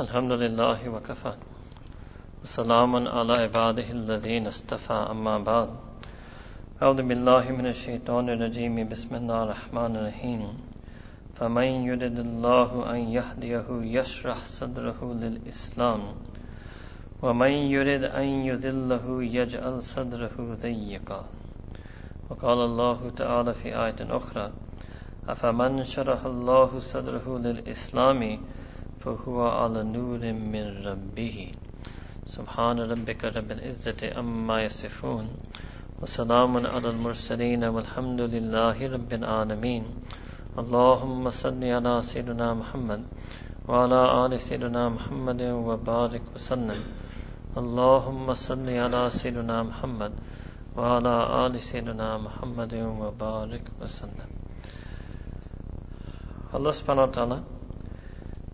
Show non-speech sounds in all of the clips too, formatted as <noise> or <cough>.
الحمد لله وكفى وسلام على عباده الذين اصطفى أما بعد. أعوذ بالله من الشيطان الرجيم بسم الله الرحمن الرحيم فمن يرد الله أن يهديه يشرح صدره للإسلام. ومن يرد أن يذله يجعل صدره ضيقا وقال الله تعالى في آية أخرى أفمن شرح الله صدره للإسلام؟ فهو على نور من ربه. سبحان ربك رب العزة أما يصفون. وسلام على المرسلين والحمد لله رب العالمين. اللهم صل على سيدنا محمد وعلى آل سيدنا محمد وبارك وسلم. اللهم صل على سيدنا محمد وعلى آل سيدنا محمد وبارك وسلم. subhanahu wa ta'ala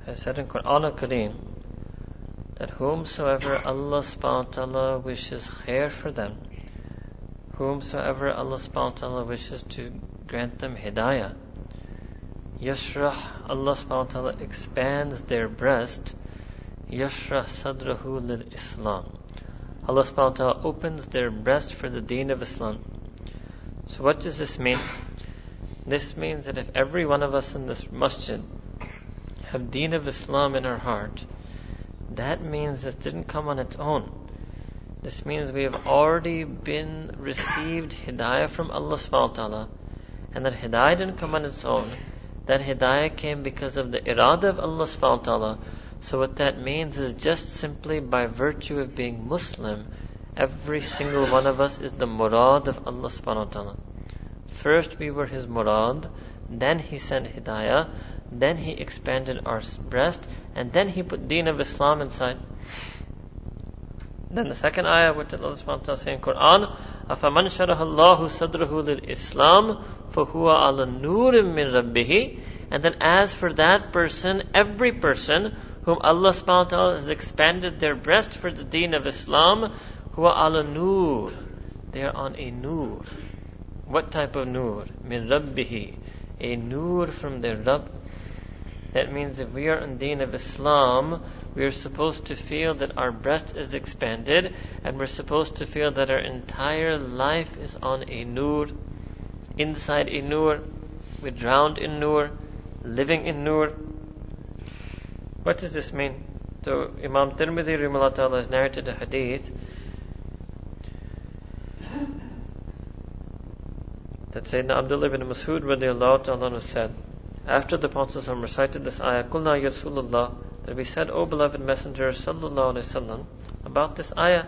has said in Quran al-Kareem that whomsoever Allah subhanahu wishes khair for them, whomsoever Allah subhanahu wishes to grant them hidayah, yashrah, Allah subhanahu expands their breast, yashrah sadrahu lil Islam. Allah subhanahu opens their breast for the deen of Islam. So what does this mean? This means that if every one of us in this masjid have deen of Islam in our heart, that means it didn't come on its own. This means we have already been received hidayah from Allah subhanahu wa ta'ala, and that hidayah didn't come on its own. That hidayah came because of the irada of Allah subhanahu wa ta'ala. So what that means is just simply by virtue of being Muslim, every single one of us is the murad of Allah subhanahu wa ta'ala. First we were His murad, then He sent hidayah, then He expanded our breast, and then He put deen of Islam inside. Then the second ayah, which Allah subhanahu wa ta'ala say in Quran, أَفَمَنْ شَرَحَ اللَّهُ صَدْرَهُ لِلْإِسْلَامِ فَهُوَ عَلَى نُورٍ مِّن رَبِّهِ And then as for that person, every person whom Allah subhanahu wa ta'ala has expanded their breast for the deen of Islam, huwa ala nur. They are on a nur. What type of nur? Min rabbihi. A nur from their Rabb. That means if we are on deen of Islam, we are supposed to feel that our breast is expanded, and we're supposed to feel that our entire life is on a nur, inside a nur, we're drowned in nur, living in nur. What does this mean? So Imam Tirmidhi Ta'ala has narrated a hadith that Sayyidina Abdullah ibn Masud said, after the Prophet recited this ayah, Qulna ya Rasulullah, that we said, O beloved Messenger sallallahu alayhi wasallam, about this ayah.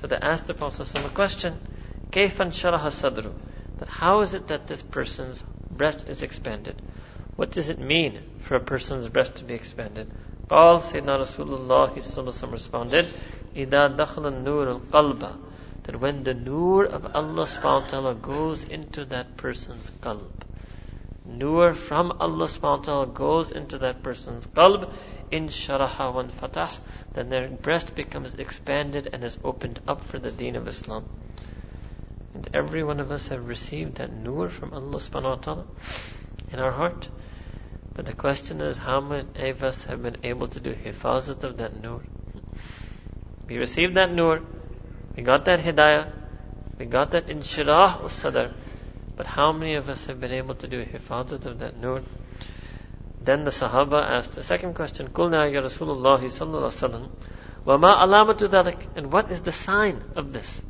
So they asked the Prophet a question, Kayfan sharaha sadru, that how is it that this person's breast is expanded? What does it mean for a person's breast to be expanded? قال Sayyidina Rasulullah sallallahu responded, إِذَا دَخْلَ النُّورُ الْقَلْبَ that when the nur of Allah subhanahu wa ta'ala goes into that person's qalb, nur from Allah subhanahu wa ta'ala goes into that person's qalb, in sharaha wa fatah, then their breast becomes expanded and is opened up for the deen of Islam. And every one of us have received that nur from Allah subhanahu wa ta'ala in our heart. But the question is, how many of us have been able to do hifazat of that nur? We received that nur, we got that hidayah. We got that inshirah wa sadr. But how many of us have been able to do a hifazat of that nur? Then the Sahaba asked the second question, Kulna ya Rasulullah sallallahu wa ma alamatu dhalik? And what is the sign of this?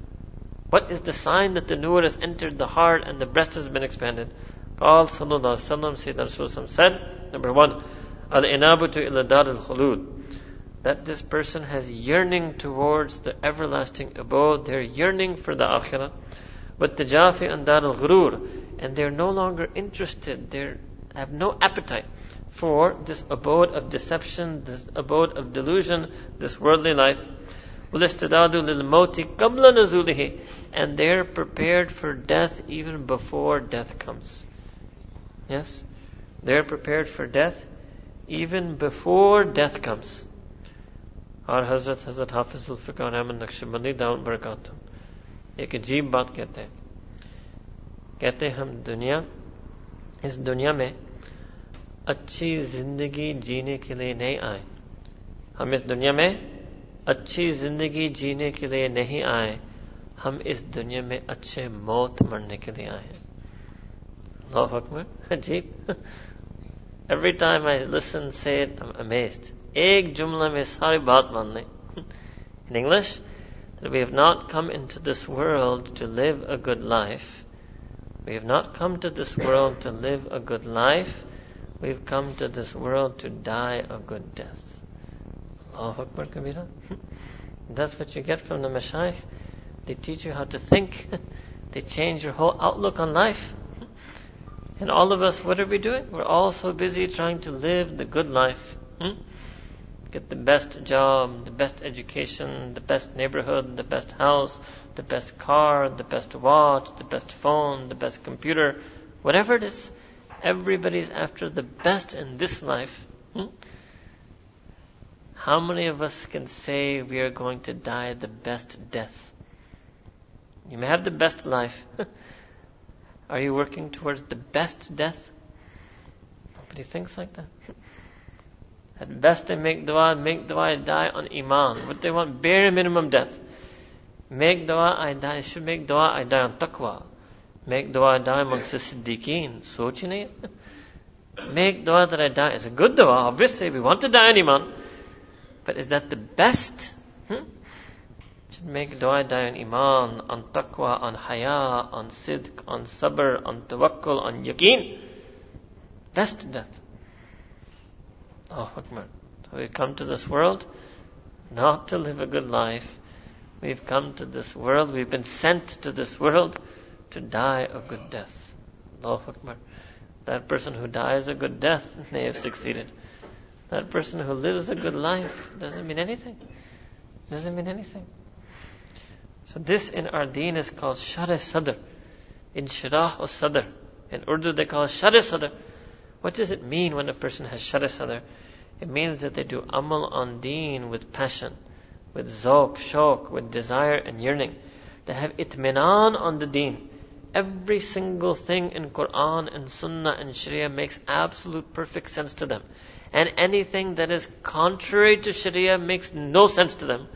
What is the sign that the nur has entered the heart and the breast has been expanded? Qal sallallahu sallam, Sayyidina Rasulullah said, number one, "Al inabtu ila dar al-khulud that this person has yearning towards the everlasting abode, they're yearning for the akhirah but tajafi and al ghurur, and they're no longer interested. They have no appetite for this abode of deception, this abode of delusion, this worldly life. And they're prepared for death even before death comes. Yes? They're prepared for death even before death comes. Our Hazrat Hazrat Hafiz al Fiqh Ahmad Naqshbandi down ایک عجیب بات کہتے ہیں۔ کہتے ہیں ہم دنیا، اس دنیا میں اچھی زندگی جینے کے لیے نہیں آئے۔ ہم اس دنیا میں اچھی زندگی جینے کے لیے نہیں آئے۔ ہم اس دنیا میں اچھے موت مرنے کے لیے آئے اللہ اکبر۔ عجیب ایوری ٹائم آئی لسن سے امیزڈ ایک جملہ میں ساری بات مان لیں۔ English that we have not come into this world to live a good life. We have not come to this world to live a good life. We've come to this world to die a good death. Allahu Akbar Kabira. <laughs> That's what you get from the Mashaykh. They teach you how to think. <laughs> they change your whole outlook on life. <laughs> And all of us, what are we doing? We're all so busy trying to live the good life. Hmm? Hmm? Get the best job, the best education, the best neighborhood, the best house, the best car, the best watch, the best phone, the best computer, whatever it is. Everybody's after the best in this life. Hmm? How many of us can say we are going to die the best death? You may have the best life. are you working towards the best death? Nobody thinks like that. At best, they make dua, make dua, I die on iman. What they want, bare minimum death. Make dua, I die, should make dua, I die on taqwa. Make dua, I die amongst the siddiqeen. Soch nahi. <laughs> Make dua that I die. It's a good dua, obviously. We want to die on iman. But is that the best? Hmm? Should make dua, die on iman, on taqwa, on haya, on sidq, on sabr, on tawakkul, on yaqeen. Best death. Oh, Akbar. So we've come to this world not to live a good life. We've come to this world, we've been sent to this world to die a good death. Oh, Allahu Akbar. That person who dies a good death may have succeeded. That person who lives a good life doesn't mean anything. Doesn't mean anything. So this in our deen is called Shara Sadr. In Shirah or Sadr. In Urdu they call it Shara Sadr. What does it mean when a person has Shara Sadr? It means that they do amal on deen with passion, with zawq, shok, with desire and yearning. They have itminan on the deen. Every single thing in Quran and Sunnah and Sharia makes absolute perfect sense to them. And anything that is contrary to Sharia makes no sense to them.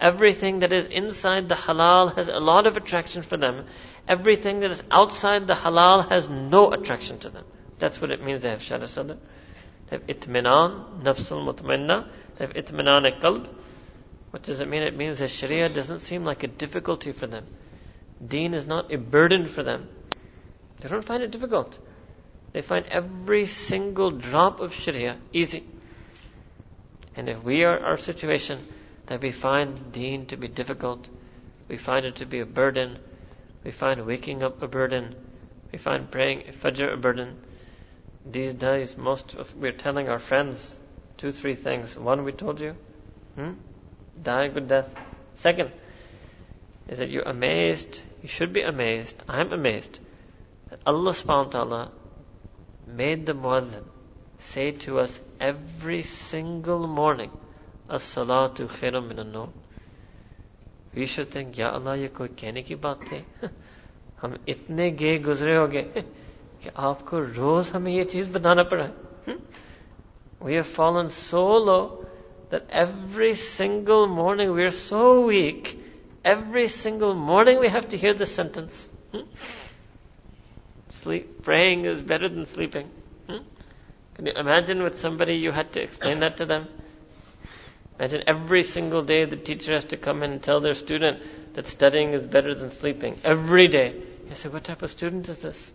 Everything that is inside the halal has a lot of attraction for them. Everything that is outside the halal has no attraction to them. That's what it means they have shara sadr. They have itminan, nafsul mutmainna. They have itminan qalb. What does it mean? It means that Sharia doesn't seem like a difficulty for them. Deen is not a burden for them. They don't find it difficult. They find every single drop of Sharia easy. And if we are our situation, that we find deen to be difficult, we find it to be a burden, we find waking up a burden, we find praying Fajr a burden These days, most of we're telling our friends two, three things. One, we told you, hmm? die a good death. Second, is that you're amazed. You should be amazed. I'm amazed that Allah subhanahu wa ta'ala made the muazzin say to us every single morning, As-salatu khairum min We should think, Ya Allah, ये कोई कहने की बात थी हम इतने गे गुजरे हो गए कि आपको रोज हमें ये चीज बताना पड़ा है We have fallen so low that every single morning we are so weak. Every single morning we have to hear this sentence. Sleep, praying is better than sleeping. Can you imagine with somebody you had to explain that to them? Imagine every single day the teacher has to come in and tell their student that studying is better than sleeping. Every day. You say, what type of student is this?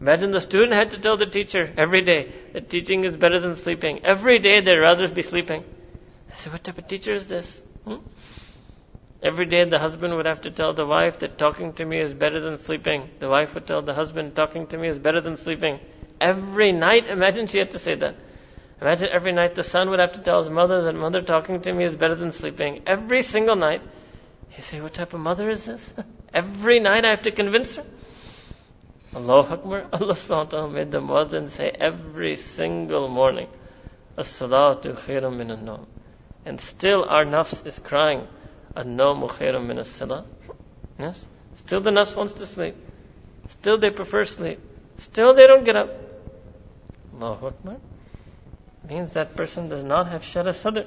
Imagine the student had to tell the teacher every day that teaching is better than sleeping. Every day they'd rather be sleeping. I said, what type of teacher is this? Hmm? Every day the husband would have to tell the wife that talking to me is better than sleeping. The wife would tell the husband talking to me is better than sleeping. Every night, imagine she had to say that. Imagine every night the son would have to tell his mother that mother talking to me is better than sleeping. Every single night. You say, what type of mother is this? <laughs> every night I have to convince her. Allahu Akbar. <laughs> Allah subhanahu made the muazzin say every single morning, As-salatu khairum min an And still our nafs is crying, An-nawmu khairum min as-salah. Yes? Still the nafs wants to sleep. Still they prefer sleep. Still they don't get up. Allahu Akbar. Means that person does not have shara sadr.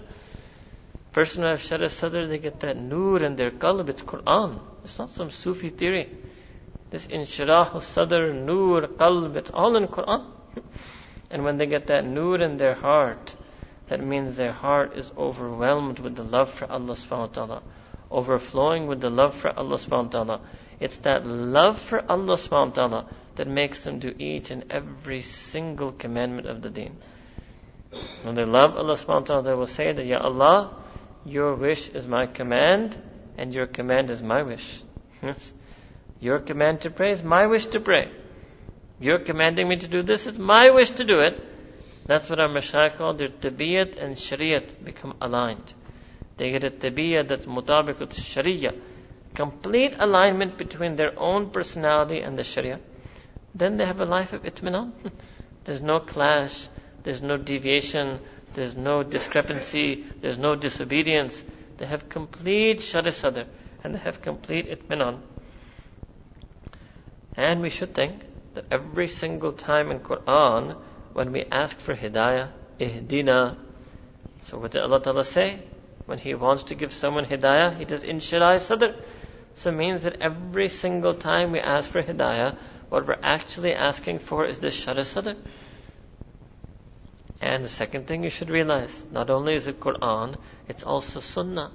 Person who has Shara Sadr, they get that nur in their qalb. It's Quran. It's not some Sufi theory. This inshirah sadr, nur, qalb, it's all in Quran. <laughs> And when they get that nur in their heart, that means their heart is overwhelmed with the love for Allah subhanahu wa ta'ala. Overflowing with the love for Allah subhanahu wa ta'ala. It's that love for Allah subhanahu wa ta'ala that makes them do each and every single commandment of the deen. When they love Allah subhanahu wa ta'ala, they will say that, Ya Allah, your wish is my command, and your command is my wish. <laughs> your command to pray is my wish to pray. You're commanding me to do this, it's my wish to do it. That's what our mashayikh call their tabiyat and shariat become aligned. They get a tabiyat that's mutabiq with sharia. Complete alignment between their own personality and the sharia. Then they have a life of itminan. <laughs> There's no clash, there's no deviation, there's no discrepancy, there's no disobedience. They have complete shari sadr and they have complete itminan. And we should think that every single time in Quran, when we ask for hidayah, ihdina, so what did Allah Ta'ala say? When He wants to give someone hidayah, He does inshirah sadr. So it means that every single time we ask for hidayah, what we're actually asking for is this shara sadr. And the second thing you should realize, not only is it Quran, it's also Sunnah.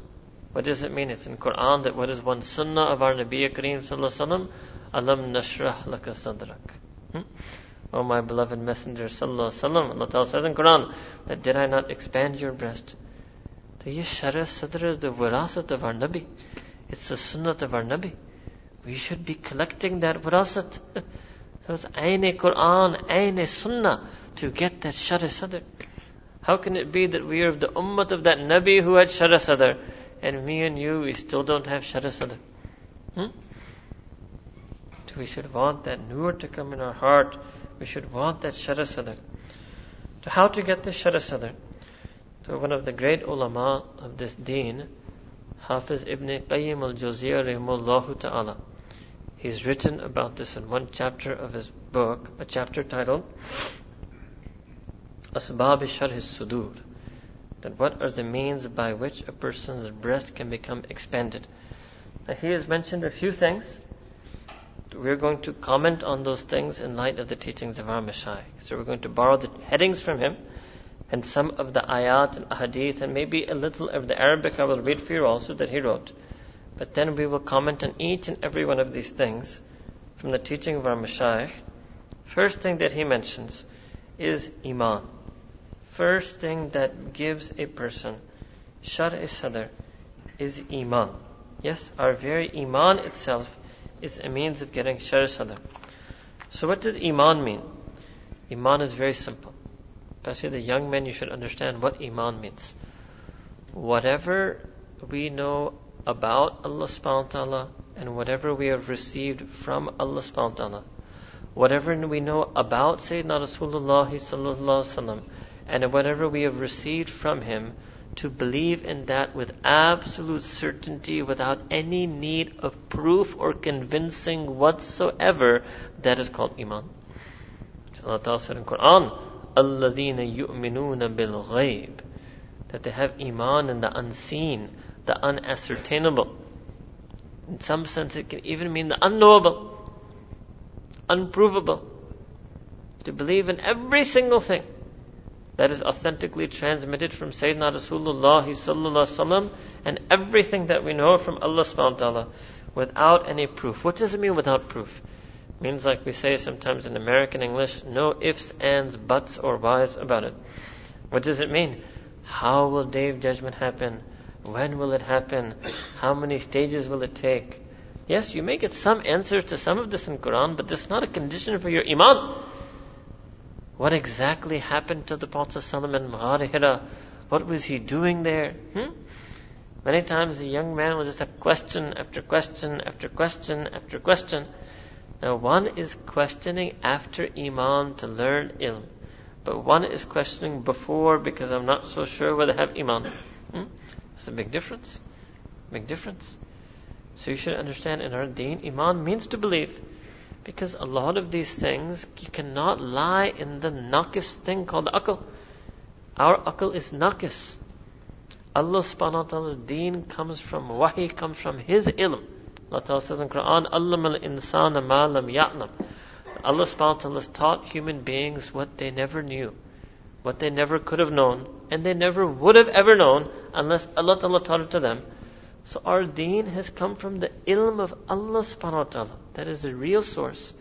What does it mean? It's in Quran that what is one Sunnah of our Nabi Kareem Sallallahu Alam nashrah laka sadrak. Hmm? Oh my beloved Messenger Sallallahu Alaihi Wasallam, Allah Ta'ala says in Quran that did I not expand your breast? The Yashara Sadr is the wirasat of our Nabi. It's the sunnah of our Nabi. We should be collecting that wirasat. so it's Aine Quran, Aine Sunnah to get that Shara Sadr. How can it be that we are of the ummah of that Nabi who had Shara Sadr, and me and you, we still don't have Shara Sadr? Hmm? We should want that nur to come in our heart. We should want that Shara Sadr. So how to get this Shara Sadr? So one of the great ulama of this deen, Hafiz ibn Qayyim al-Jawziyah rahimahullah ta'ala, he's written about this in one chapter of his book, a chapter titled Asbab Sharh Sudur. That what are the means by which a person's breast can become expanded? Now he has mentioned a few things. We're going to comment on those things in light of the teachings of our Mashayikh. So we're going to borrow the headings from him and some of the ayat and hadith and maybe a little of the Arabic I will read for you also that he wrote. But then we will comment on each and every one of these things from the teaching of our Mashayikh. First thing that he mentions is Iman first thing that gives a person shar sadr is iman. Yes, our very iman itself is a means of getting shar sadr. So what does iman mean? Iman is very simple. Especially the young men, you should understand what iman means. Whatever we know about Allah subhanahu wa ta'ala and whatever we have received from Allah subhanahu wa ta'ala, whatever we know about Sayyidina Rasulullah and whatever we have received from Him, to believe in that with absolute certainty, without any need of proof or convincing whatsoever, that is called Iman. So Allah Ta'ala said in Quran, الَّذِينَ يُؤْمِنُونَ بِالْغَيْبِ That they have Iman in the unseen, the unascertainable. In some sense, it can even mean the unknowable, unprovable. To believe in every single thing that is authentically transmitted from Sayyidina Rasulullah sallallahu and everything that we know from Allah subhanahu wa ta'ala without any proof. What does it mean without proof? It means like we say sometimes in American English, no ifs, ands, buts, or whys about it. What does it mean? How will day of judgment happen? When will it happen? How many stages will it take? Yes, you may get some answers to some of this in Quran, but this is not a condition for your iman. What exactly happened to the Prophet ﷺ in Maghar? What was he doing there? Hmm? Many times the young man will just have question after question after question after question. Now one is questioning after Iman to learn ilm. But one is questioning before because I'm not so sure whether I have Iman. Hmm? It's a big difference. Big difference. So you should understand in our deen, Iman means to believe. Because a lot of these things, cannot lie in the nakis thing called akal. Our akal is nakis. Allah subhanahu wa ta'ala's deen comes from wahi, comes from His ilm. Allah ta'ala says in Quran, Allah al insana ma lam ya'lam. Allah subhanahu wa ta'ala has taught human beings what they never knew, what they never could have known, and they never would have ever known unless Allah ta'ala taught it to them. So our deen has come from the ilm of Allah subhanahu wa ta'ala. That is the real source.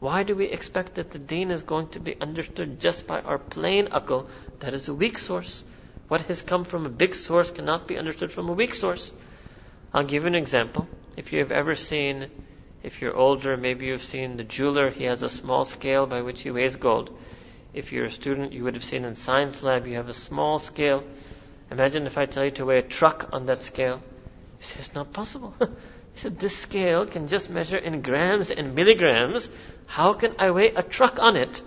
Why do we expect that the deen is going to be understood just by our plain akal? That is a weak source. What has come from a big source cannot be understood from a weak source. I'll give you an example. If you have ever seen, if you're older, maybe you've seen the jeweler, he has a small scale by which he weighs gold. If you're a student, you would have seen in science lab, you have a small scale. Imagine if I tell you to weigh a truck on that scale. You say, it's not possible. <laughs> he said, this scale can just measure in grams and milligrams. How can I weigh a truck on it?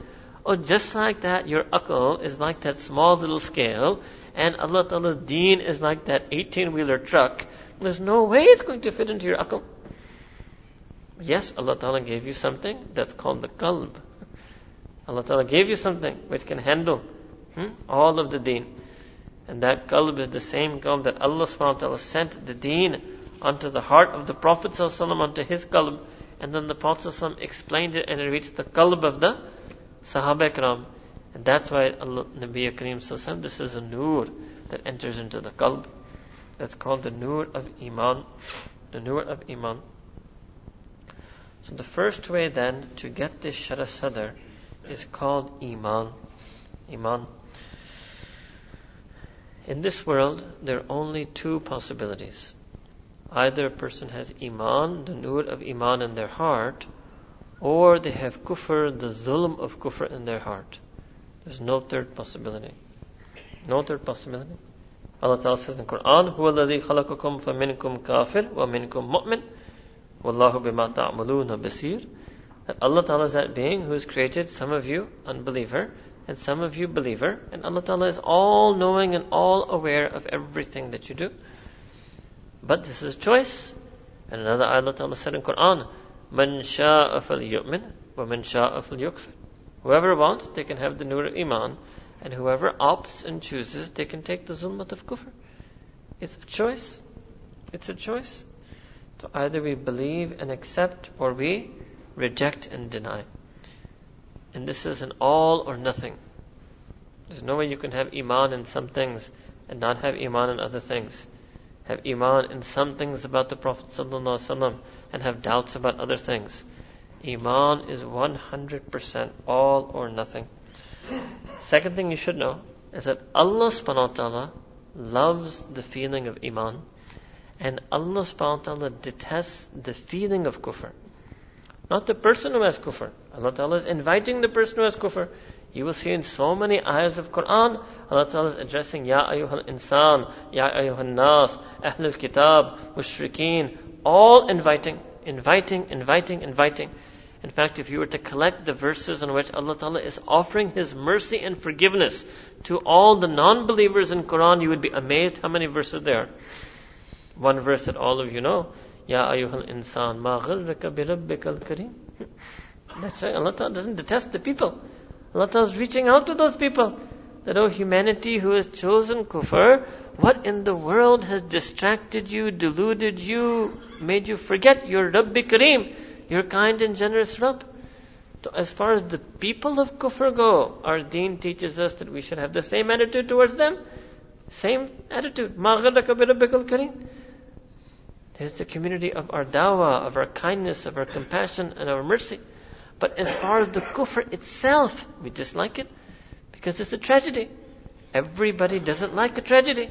Oh, just like that, your akal is like that small little scale, and Allah Ta'ala's deen is like that 18 wheeler truck. There's no way it's going to fit into your akal. Yes, Allah Ta'ala gave you something that's called the qalb. Allah Ta'ala gave you something which can handle hmm, all of the deen. And that qalb is the same qalb that Allah subhanahu wa ta'ala sent the deen onto the heart of the Prophet sallallahu onto his qalb. And then the Prophet sallallahu explained it and it reached the qalb of the Sahaba Ikram. And that's why Allah, Nabi Kareem sallallahu this is a nur that enters into the qalb. That's called the nur of Iman. The nur of Iman. So the first way then to get this Shara is called Iman. Iman. In this world, there are only two possibilities. Either a person has Iman, the nur of Iman in their heart, or they have kufr, the zulm of kufr in their heart. There's no third possibility. No third possibility. Allah Ta'ala says in the Quran, هُوَ الَّذِي خَلَقَكُمْ فَمِنْكُمْ كَافِرٌ وَمِنْكُمْ مُؤْمِنٌ وَاللَّهُ بِمَا تَعْمَلُونَ بَصِيرٌ That Allah Ta'ala is that being who has created some of you unbeliever and some of you believer, and Allah Ta'ala is all knowing and all aware of everything that you do. But this is a choice. And another Allah Ta'ala said in Quran, Man sha'a falyu'min wa man sha'a falyukfir. Whoever wants, they can have the nur of iman, and whoever opts and chooses, they can take the zulmat of kufr. It's a choice. It's a choice. So either we believe and accept, or we reject and deny. And this is an all or nothing. There's no way you can have iman in some things and not have iman in other things. Have iman in some things about the Prophet ﷺ and have doubts about other things. Iman is 100% all or nothing. Second thing you should know is that Allah subhanahu wa ta'ala loves the feeling of Iman and Allah subhanahu wa ta'ala detests the feeling of kufr. Not the person who has kufr. Allah Ta'ala is inviting the person who has kufr. You will see in so many ayahs of Quran, Allah Ta'ala is addressing Ya ayyuhal insan, Ya ayyuhal nas, Ahlul kitab, mushrikeen, all inviting, inviting, inviting, inviting. In fact, if you were to collect the verses in which Allah Ta'ala is offering His mercy and forgiveness to all the non-believers in Quran, you would be amazed how many verses there are. One verse that all of you know, Ya ayyuhal insan, ma ghirraka bi rabbikal kareem. <laughs> That's why Allah doesn't detest the people. Allah is reaching out to those people. That, oh humanity who has chosen kufr, what in the world has distracted you, deluded you, made you forget your Rabbi Kareem, your kind and generous Rabb? So as far as the people of kufr go, our deen teaches us that we should have the same attitude towards them. Same attitude. kareem. There's the community of our dawah, of our kindness, of our compassion, and our mercy. But as far as the kufr itself, we dislike it because it's a tragedy. Everybody doesn't like a tragedy.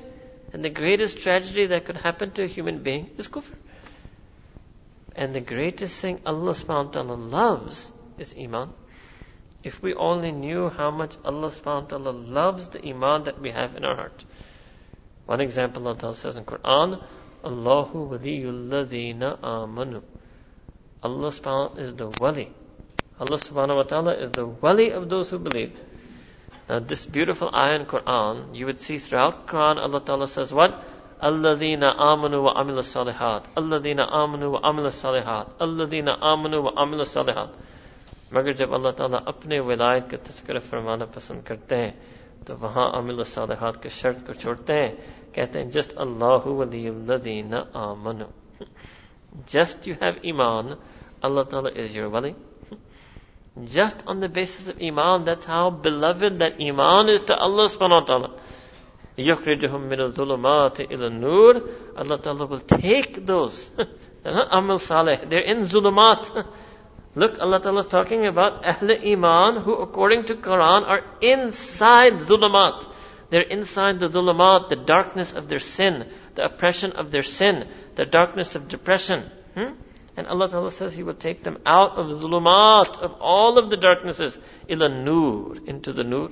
And the greatest tragedy that could happen to a human being is kufr. And the greatest thing Allah subhanahu wa ta'ala loves is iman. If we only knew how much Allah subhanahu wa ta'ala loves the iman that we have in our heart. One example Allah ta'ala says in Quran, Allahu waliyul ladhina amanu. Allah subhanahu wa ta'ala is the wali. Allah subhanahu wa ta'ala is the wali of those who believe. Now this beautiful ayah in Quran, you would see throughout Quran Allah Ta'ala says what? Alladina amanu wa amila salihat. Alladina amanu wa amila salihat. Alladina amanu wa amila salihat. मगर जब अल्लाह ताला अपने विलायत का तस्कर फरमाना पसंद करते हैं तो वहां अमिल सालहत के शर्त को छोड़ते हैं कहते हैं जस्ट अल्लाह वलीदीन आमन जस्ट यू हैव ईमान अल्लाह ताला इज योर वली just on the basis of iman that's how beloved that iman is to Allah subhanahu wa ta'ala يخرجهم من الظلمات إلى النور Allah Ta'ala will take those <laughs> they're not amal saleh they're in zulumat <laughs> Look, Allah Ta'ala is talking about Ahl Iman who according to Quran are inside Zulamat. They're inside the Zulamat, the darkness of their sin, the oppression of their sin, the darkness of depression. Hmm? And Allah Ta'ala says He will take them out of Zulumat, of all of the darknesses, ila Nur, into the Nur.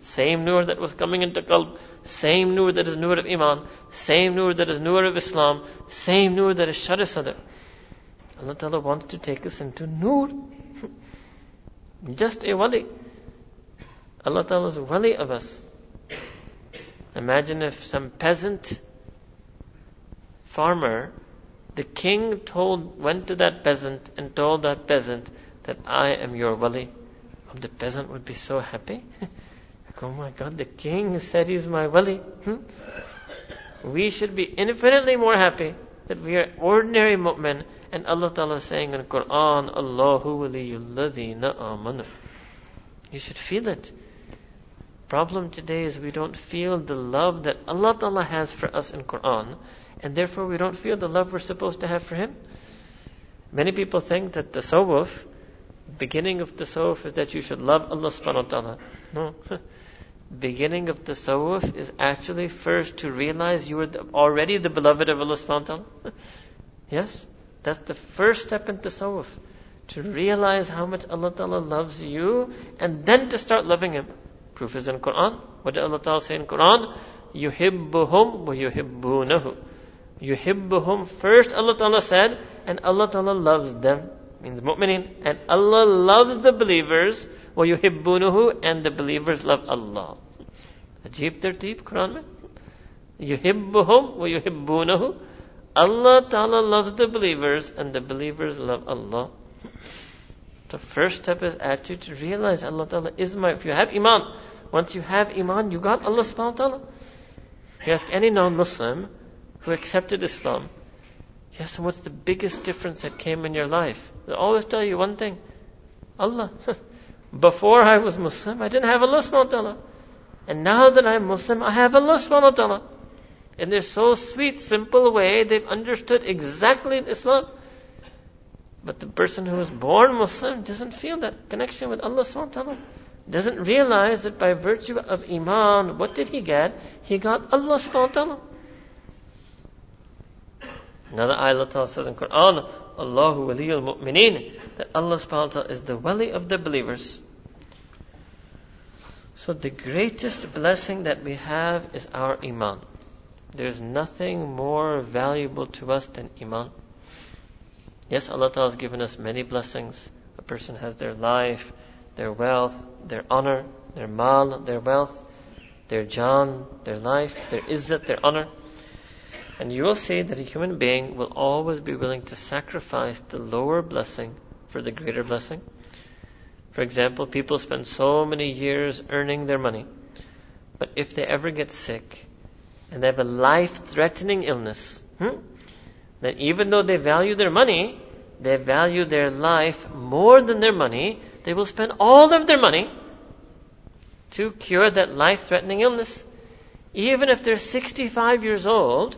Same Nur that was coming into Qalb, same Nur that is Nur of Iman, same Nur that is Nur of Islam, same Nur that is Shari Sadr. Allah Ta'ala wants to take us into Nur. <laughs> Just a wali. Allah Ta'ala is wali of us. Imagine if some peasant farmer, the king told, went to that peasant and told that peasant that I am your wali. Oh, the peasant would be so happy. <laughs> oh my God, the king said he's my wali. Hmm? We should be infinitely more happy that we are ordinary mu'min and Allah Ta'ala is saying in Quran, Allahu waliyulladhina amanu. You should feel it. Problem today is we don't feel the love that Allah Ta'ala has for us in Quran, and therefore we don't feel the love we're supposed to have for Him. Many people think that the tasawwuf, beginning of the tasawwuf is that you should love Allah subhanahu wa ta'ala. No. <laughs> beginning of the tasawwuf is actually first to realize you are already the beloved of Allah subhanahu wa ta'ala. <laughs> yes? That's the first step in tasawwuf. To realize how much Allah Ta'ala loves you and then to start loving Him. Proof is in Quran. What did Allah Ta'ala say in Quran? Wa yuhibbunahu. Yuhibbuhum first Allah Ta'ala said and Allah Ta'ala loves them. Means mu'minin. And Allah loves the believers wa yuhibbunahu and the believers love Allah. Ajib tertib Quran mein. Yuhibbuhum wa yuhibbunahu. Allah Ta'ala loves the believers and the believers love Allah. The first step is actually to realize Allah Ta'ala is my, if you have Iman, once you have Iman, you got Allah subhanahu wa ta'ala. You ask any non-Muslim who accepted Islam, yes, and what's the biggest difference that came in your life? They'll always tell you one thing. Allah. <laughs> Before I was Muslim, I didn't have Allah subhanahu wa ta'ala. And now that I'm Muslim, I have Allah subhanahu wa ta'ala. In their so sweet, simple way, they've understood exactly Islam. But the person who was born Muslim doesn't feel that connection with Allah subhanahu wa ta'ala. Doesn't realize that by virtue of Iman, what did he get? He got Allah subhanahu wa ta'ala. Another ayah Allah says in Quran, Allahu waliyul mu'mineen, that Allah subhanahu wa ta'ala is the wali of the believers. So the greatest blessing that we have is our Iman. There's nothing more valuable to us than Iman. Yes, Allah Ta'ala has given us many blessings. A person has their life, their wealth, their honor, their mal, their wealth, their jan, their life, their izzat, their honor. And you will see that a human being will always be willing to sacrifice the lower blessing for the greater blessing. For example, people spend so many years earning their money, but if they ever get sick, and they have a life-threatening illness, hmm? then even though they value their money, they value their life more than their money, they will spend all of their money to cure that life-threatening illness. Even if they're 65 years old,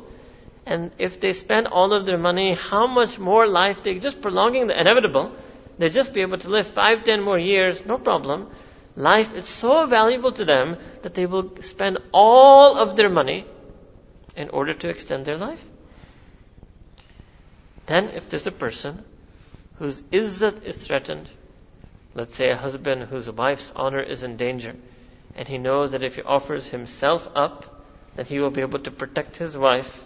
and if they spend all of their money, how much more life they just prolonging the inevitable, they just be able to live five, ten more years, no problem. Life is so valuable to them that they will spend all of their money in order to extend their life. Then, if there's a person whose izzat is threatened, let's say a husband whose wife's honor is in danger, and he knows that if he offers himself up, that he will be able to protect his wife,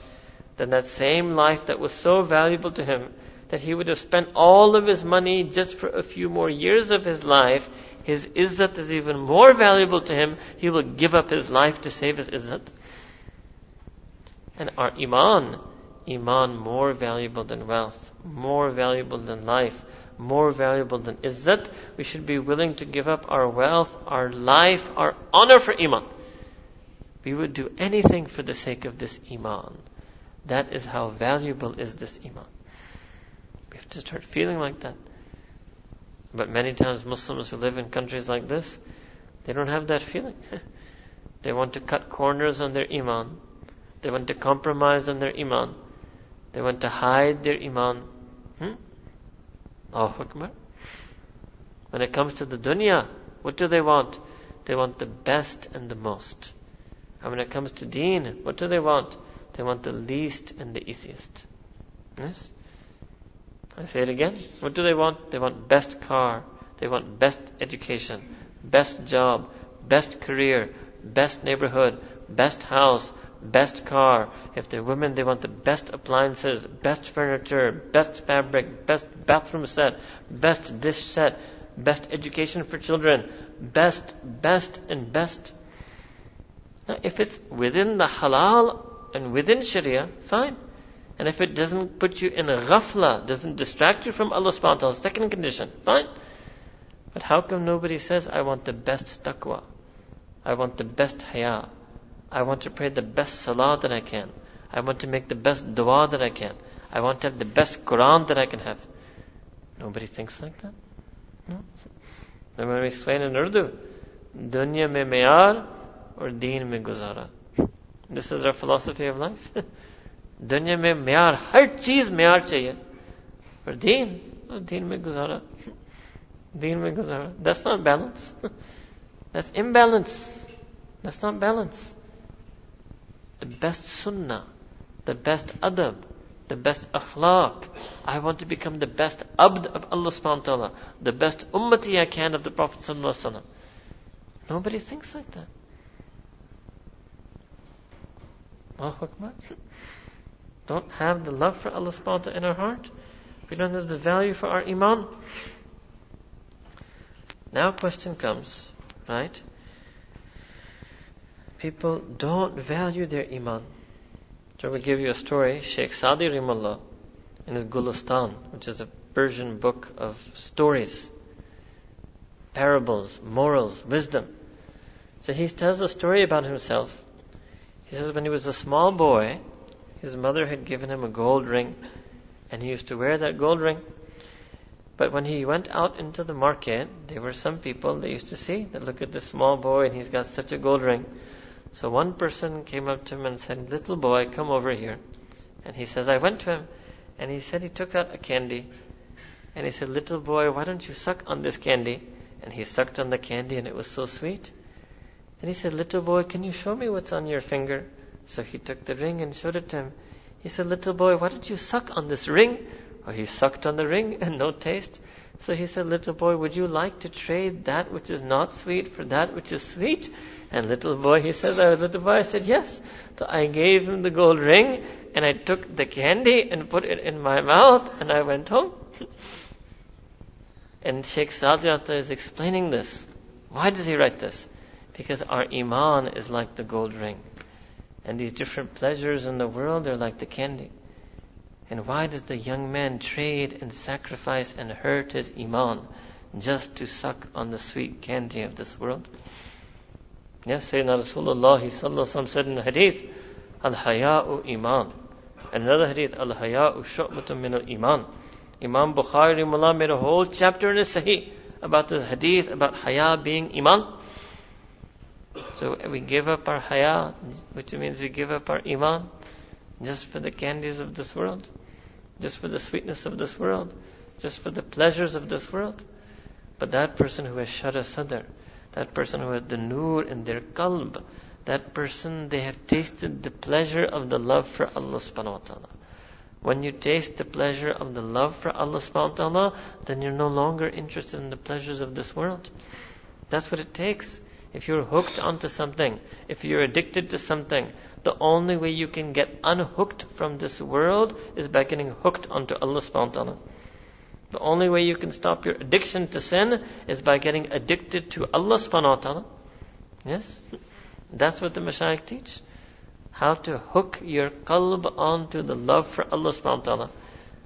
then that same life that was so valuable to him, that he would have spent all of his money just for a few more years of his life, his izzat is even more valuable to him, he will give up his life to save his izzat. And our iman, iman more valuable than wealth, more valuable than life, more valuable than izzat. We should be willing to give up our wealth, our life, our honor for iman. We would do anything for the sake of this iman. That is how valuable is this iman. We have to start feeling like that. But many times Muslims who live in countries like this, they don't have that feeling. <laughs> they want to cut corners on their iman. They want to compromise on their iman. They want to hide their iman. Hmm? Akbar. When it comes to the dunya, what do they want? They want the best and the most. And when it comes to deen, what do they want? They want the least and the easiest. Yes? I say it again. What do they want? They want best car. They want best education, best job, best career, best neighborhood, best house, best car. If they're women, they want the best appliances, best furniture, best fabric, best bathroom set, best dish set, best education for children, best, best, and best. Now, if it's within the halal and within Sharia, fine. And if it doesn't put you in a ghafla, doesn't distract you from Allah subhanahu wa ta'ala, second condition, fine. But how come nobody says, I want the best taqwa? I want the best haya. I want to pray the best salah that I can. I want to make the best dua that I can. I want to have the best Quran that I can have. Nobody thinks like that. No? Then when we explain in Urdu, dunya mein meyar or deen mein guzara. This is our philosophy of life. दुनिया में म्यार हर चीज म्यार चाहिए पर दीन दीन में गुजारा दीन में गुजारा that's not balance that's imbalance that's not balance the best sunnah the best adab the best akhlaq I want to become the best abd of Allah subhanahu wa ta'ala the best ummati I can of the Prophet sallallahu alaihi wasallam nobody thinks like that Don't have the love for Allah subhanahu wa ta'ala in our heart, we don't have the value for our iman. Now question comes, right? People don't value their iman. So we give you a story. Sheikh Sadi Rimullah in his Gulistan, which is a Persian book of stories, parables, morals, wisdom. So he tells a story about himself. He says when he was a small boy, his mother had given him a gold ring, and he used to wear that gold ring. But when he went out into the market, there were some people that used to see that look at this small boy and he's got such a gold ring. So one person came up to him and said, Little boy, come over here. And he says, I went to him and he said he took out a candy. And he said, Little boy, why don't you suck on this candy? And he sucked on the candy and it was so sweet. Then he said, Little boy, can you show me what's on your finger? So he took the ring and showed it to him. He said, Little boy, why don't you suck on this ring? Or he sucked on the ring <laughs> and no taste. So he said, Little boy, would you like to trade that which is not sweet for that which is sweet? And little boy, he says, I was little boy, I said, Yes. So I gave him the gold ring and I took the candy and put it in my mouth and I went home. <laughs> and Sheikh Sadiata is explaining this. Why does he write this? Because our iman is like the gold ring. And these different pleasures in the world are like the candy. And why does the young man trade and sacrifice and hurt his iman just to suck on the sweet candy of this world? Yes, Sayyidina Rasulullah said in the hadith, Al-haya'u iman. And another hadith, Al-haya'u shu'batun min al-iman. Imam Bukhari Mullah made a whole chapter in his Sahih about this hadith about haya being iman. So we give up our haya, which means we give up our iman, just for the candies of this world, just for the sweetness of this world, just for the pleasures of this world. But that person who has shara sadr, that person who has the nur in their qalb, that person, they have tasted the pleasure of the love for Allah subhanahu wa ta'ala. When you taste the pleasure of the love for Allah subhanahu wa ta'ala, then you're no longer interested in the pleasures of this world. That's what it takes. If you're hooked onto something, if you're addicted to something, the only way you can get unhooked from this world is by getting hooked onto Allah subhanahu wa ta'ala. The only way you can stop your addiction to sin is by getting addicted to Allah subhanahu wa ta'ala. Yes? That's what the Mashayikh teach. How to hook your qalb onto the love for Allah subhanahu wa ta'ala.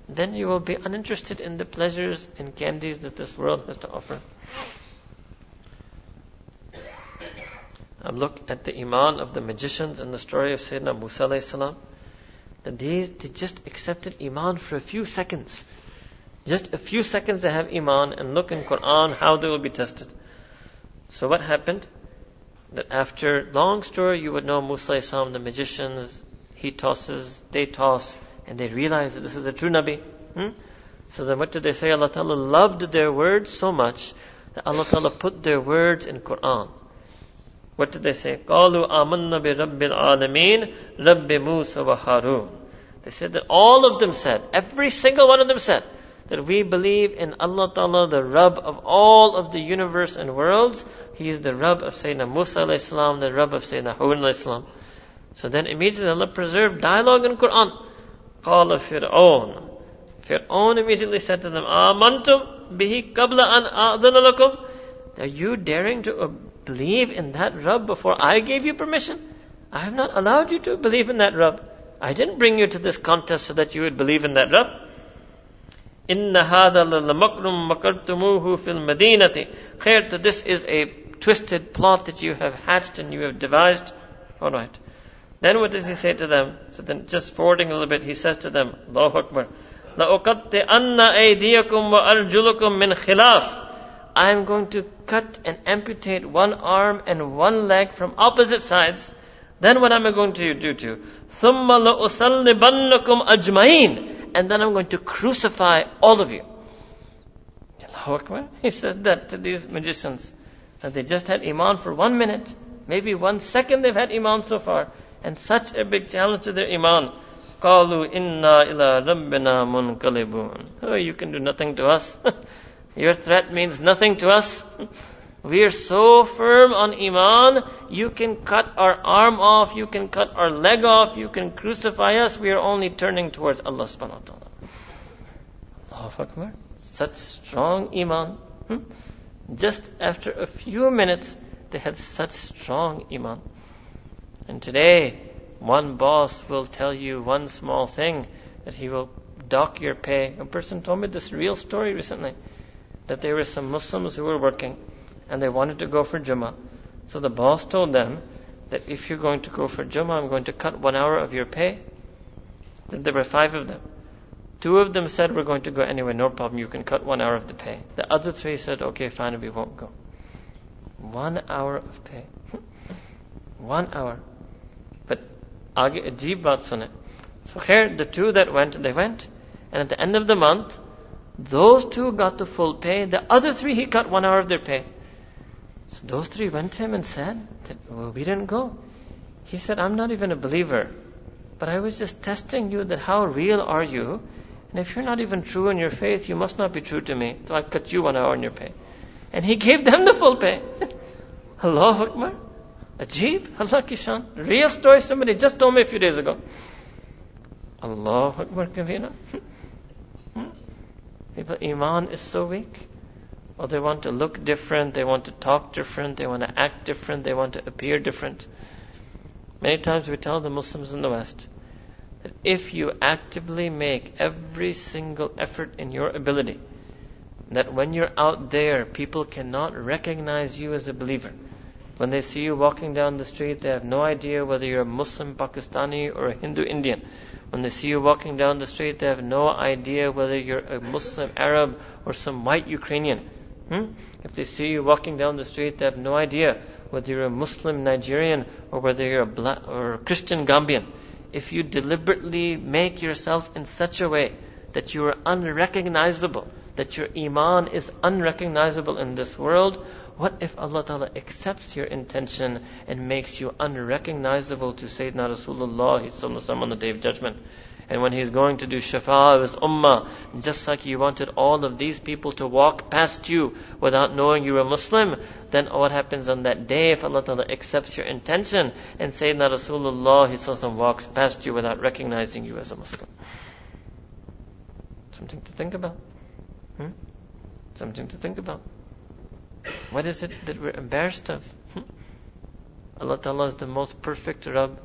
Then you will be uninterested in the pleasures and candies that this world has to offer. Um, look at the iman of the magicians in the story of Sayyidina Musa salam. That these, they just accepted iman for a few seconds. Just a few seconds they have iman and look in Quran how they will be tested. So what happened? That after long story you would know Musa salam, the magicians, he tosses, they toss, and they realize that this is a true Nabi. Hmm? So then what did they say? Allah Ta'ala loved their words so much that Allah Ta'ala put their words in Quran. What did they say? قَالُوا آمَنَّا بِرَبِّ الْعَالَمِينَ رَبِّ مُوسَى وَهَارُونَ They said that all of them said, every single one of them said, that we believe in Allah Ta'ala, the Rabb of all of the universe and worlds. He is the Rabb of Sayyidina Musa alayhi the Rabb of Sayyidina Harun alayhi So then immediately Allah preserved dialogue in Quran. قال فرعون Fir'aun immediately said to them, Amantum bihi qabla an a'dhana lakum. Are you daring to believe in that Rabb before I gave you permission? I have not allowed you to believe in that Rabb. I didn't bring you to this contest so that you would believe in that Rabb. Inna hadha lamakrum makartumuhu fil madinati. Khair, this is a twisted plot that you have hatched and you have devised. Alright. Then what does he say to them? So then just forwarding a little bit, he says to them, Allahu Akbar. لَأُقَطِّئَنَّ أَيْدِيَكُمْ وَأَرْجُلُكُمْ مِنْ خِلَافٍ I am going to cut and amputate one arm and one leg from opposite sides. Then what am I going to do to? ثُمَّ لَأُسَلِّبَنَّكُمْ أَجْمَعِينَ And then I'm going to crucify all of you. Allahu <laughs> Akbar. He said that to these magicians. That they just had Iman for one minute. Maybe one second they've had Iman so far. And such a big challenge to their Iman. قالوا إنا إلى ربنا منقلبون. Oh, you can do nothing to us. <laughs> Your threat means nothing to us. We are so firm on Iman, you can cut our arm off, you can cut our leg off, you can crucify us, we are only turning towards Allah subhanahu wa ta'ala. Allahu Akbar. Such strong Iman. Hmm? Just after a few minutes, they had such strong Iman. And today, one boss will tell you one small thing that he will dock your pay. A person told me this real story recently that there were some Muslims who were working and they wanted to go for Jummah. So the boss told them that if you're going to go for Jummah, I'm going to cut one hour of your pay. Then there were five of them. Two of them said, We're going to go anyway, no problem, you can cut one hour of the pay. The other three said, Okay, fine, we won't go. One hour of pay. <laughs> one hour. But ajeeb baat sune. So here, the two that went, they went. And at the end of the month, those two got the full pay. The other three he cut one hour of their pay. So those three went to him and said well, we didn't go. He said i'm not even a believer but i was just testing you that how real are you? And if you're not even true in your faith you must not be true to me. So i cut you one hour in your pay. And he <laughs> gave them the full pay. <laughs> Allah Akbar. Ajib, Allah Kishan. Real story somebody just told me a few days ago. Allah Akbar Kavina. <laughs> People, Iman is so weak. Or they want to look different, they want to talk different, they want to act different, they want to appear different. Many times we tell the Muslims in the West that if you actively make every single effort in your ability, that when you're out there, people cannot recognize you as a believer. When they see you walking down the street, they have no idea whether you're a Muslim Pakistani or a Hindu Indian. When they see you walking down the street, they have no idea whether you're a Muslim Arab or some white Ukrainian. Hmm? If they see you walking down the street, they have no idea whether you're a Muslim Nigerian or whether you're a black or a Christian Gambian. If you deliberately make yourself in such a way that you are unrecognizable, that your iman is unrecognizable in this world, what if Allah Ta'ala accepts your intention and makes you unrecognizable to Sayyidina Rasulullah on the day of judgment? And when he's going to do shafa of his ummah, just like he wanted all of these people to walk past you without knowing you were a Muslim, then what happens on that day if Allah Ta'ala accepts your intention and Sayyidina Rasulullah walks past you without recognizing you as a Muslim? Something to think about. Hmm? Something to think about. What is it that we're embarrassed of? Hmm? Allah Ta'ala is the most perfect Rabb,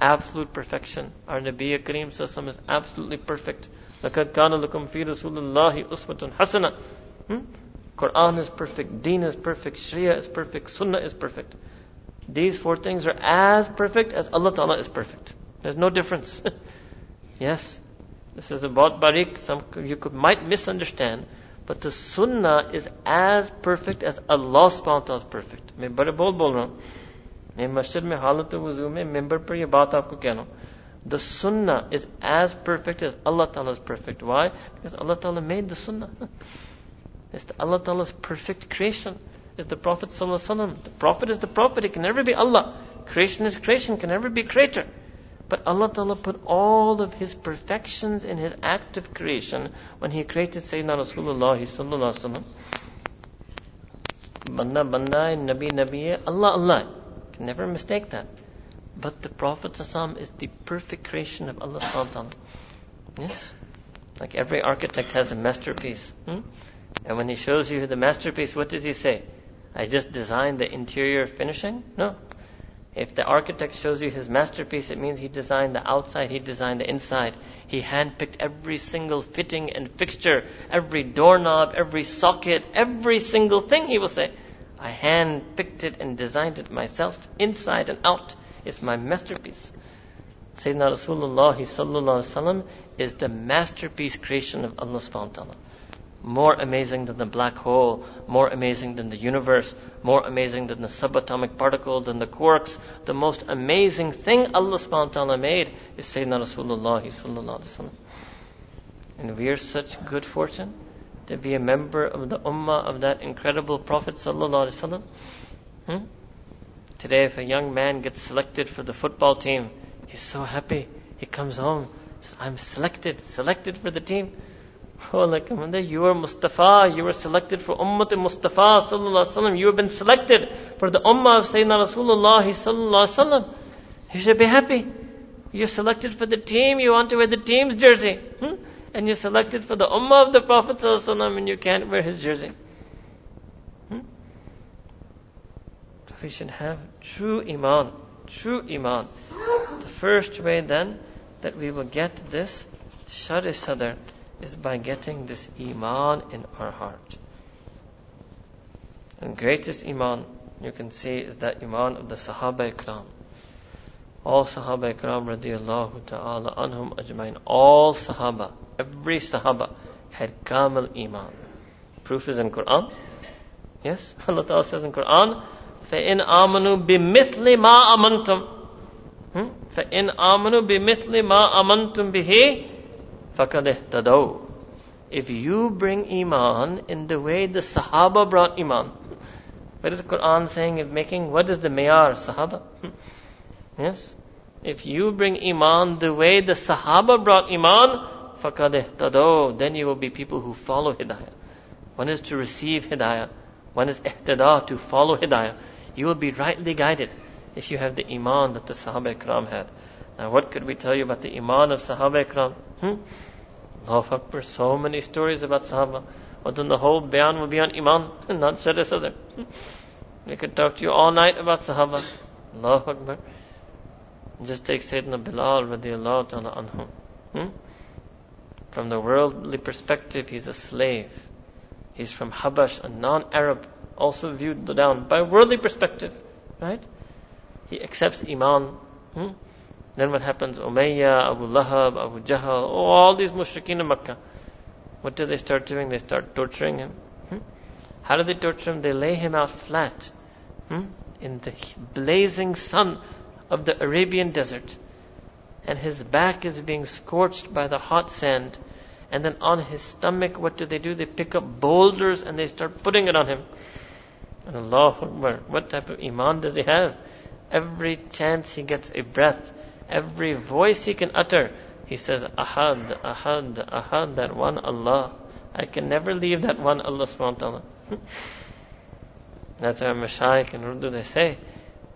absolute perfection. Our Nabi Kareem Sassam is absolutely perfect. لَقَدْ كَانَ لَكُمْ فِي رَسُولِ اللَّهِ أُسْوَةٌ حَسَنَةٌ hmm? Quran is perfect, Deen is perfect, Sharia is perfect, Sunnah is perfect. These four things are as perfect as Allah Ta'ala is perfect. There's no difference. <laughs> yes. This is about barik. Some you could might misunderstand, but the sunnah is as perfect as Allah subhanahu wa ta'ala is perfect. मैं बड़े बोल बोल रहा हूँ मैं मस्जिद में हालत वजू में मेंबर पर ये बात आपको कहना The sunnah is as perfect as Allah Ta'ala is perfect. Why? Because Allah Ta'ala made the sunnah. it's the Allah Ta'ala's perfect creation. It's the Prophet Sallallahu The Prophet is the Prophet. It can never be Allah. Creation is creation. Can never be creator. But Allah Ta'ala put all of His perfections in His act of creation when He created Sayyidina Rasulullah Sallallahu Alaihi Wasallam. Banda Banda, Nabi Nabi, Allah Allah. Can never mistake that. But the Prophet is the perfect creation of Allah subhanahu. Yes? Like every architect has a masterpiece. Hmm? And when he shows you the masterpiece, what does he say? I just designed the interior finishing? No. If the architect shows you his masterpiece, it means he designed the outside, he designed the inside. He handpicked every single fitting and fixture, every doorknob, every socket, every single thing, he will say. I handpicked it and designed it myself, inside and out. It's my masterpiece. Sayyidina Rasulullah sallallahu is the masterpiece creation of Allah subhanahu wa ta'ala more amazing than the black hole, more amazing than the universe, more amazing than the subatomic particle, than the quarks. The most amazing thing Allah subhanahu wa ta'ala made is Sayyidina Rasulullah sallallahu And we are such good fortune to be a member of the ummah of that incredible Prophet sallallahu hmm? Today, if a young man gets selected for the football team, he's so happy. He comes home, says, I'm selected, selected for the team. Oh, like you are Mustafa, you were selected for Ummah Mustafa sallallahu alaihi wasallam. You have been selected for the Ummah of Sayyidina Rasulullah sallallahu alaihi wasallam. You should be happy. You're selected for the team, you want to wear the team's jersey. Hmm? And you're selected for the Ummah of the Prophet sallallahu alaihi wasallam and you can't wear his jersey. Hmm? We should have true Iman. True Iman. The first way then that we will get this Shar Sadr is by getting this Iman in our heart. And greatest Iman you can see is that Iman of the Sahaba Ikram. All Sahaba Ikram radiallahu ta'ala anhum ajmain. All Sahaba, every Sahaba had Kamil Iman. Proof is in Quran. Yes, Allah Ta'ala says in Quran, فَإِنْ آمَنُوا بِمِثْلِ مَا أَمَنْتُمْ فَإِنْ آمَنُوا بِمِثْلِ مَا أَمَنْتُمْ بِهِ فَقَدْ اهْتَدَوْا If you bring Iman in the way the Sahaba brought Iman, what is the Quran saying? Of making what is the mayar Sahaba? Yes. If you bring Iman the way the Sahaba brought Iman, فَقَدْ اهْتَدَوْا Then you will be people who follow Hidayah. One is to receive Hidayah. One is ihtada, to follow Hidayah. You will be rightly guided if you have the Iman that the Sahaba Ikram had. Now what could we tell you about the Iman of Sahaba Ikram? Hmm? Allahu Akbar, so many stories about Sahaba. But then the whole bayan will be on Iman, and not Shar Sadr. We could talk to you all night about Sahaba. Allahu Akbar. Just take Sayyidina Bilal radiallahu ta'ala anhu. Hmm? From the worldly perspective, he's a slave. He's from Habash, a non-Arab, also viewed down by worldly perspective, right? He accepts Iman. Hmm? Then what happens? Umayyah, Abu Lahab, Abu Jahl, oh, all these mushrikeen in Makkah. What do they start doing? They start torturing him. Hmm? How do they torture him? They lay him out flat hmm? in the blazing sun of the Arabian desert. And his back is being scorched by the hot sand. And then on his stomach, what do they do? They pick up boulders and they start putting it on him. And Allah what type of iman does he have? Every chance he gets a breath, every voice he can utter, he says, Ahad, Ahad, Ahad, that one Allah. I can never leave that one Allah subhanahu wa ta'ala. <laughs> That's our Mashaykh in Urdu they say,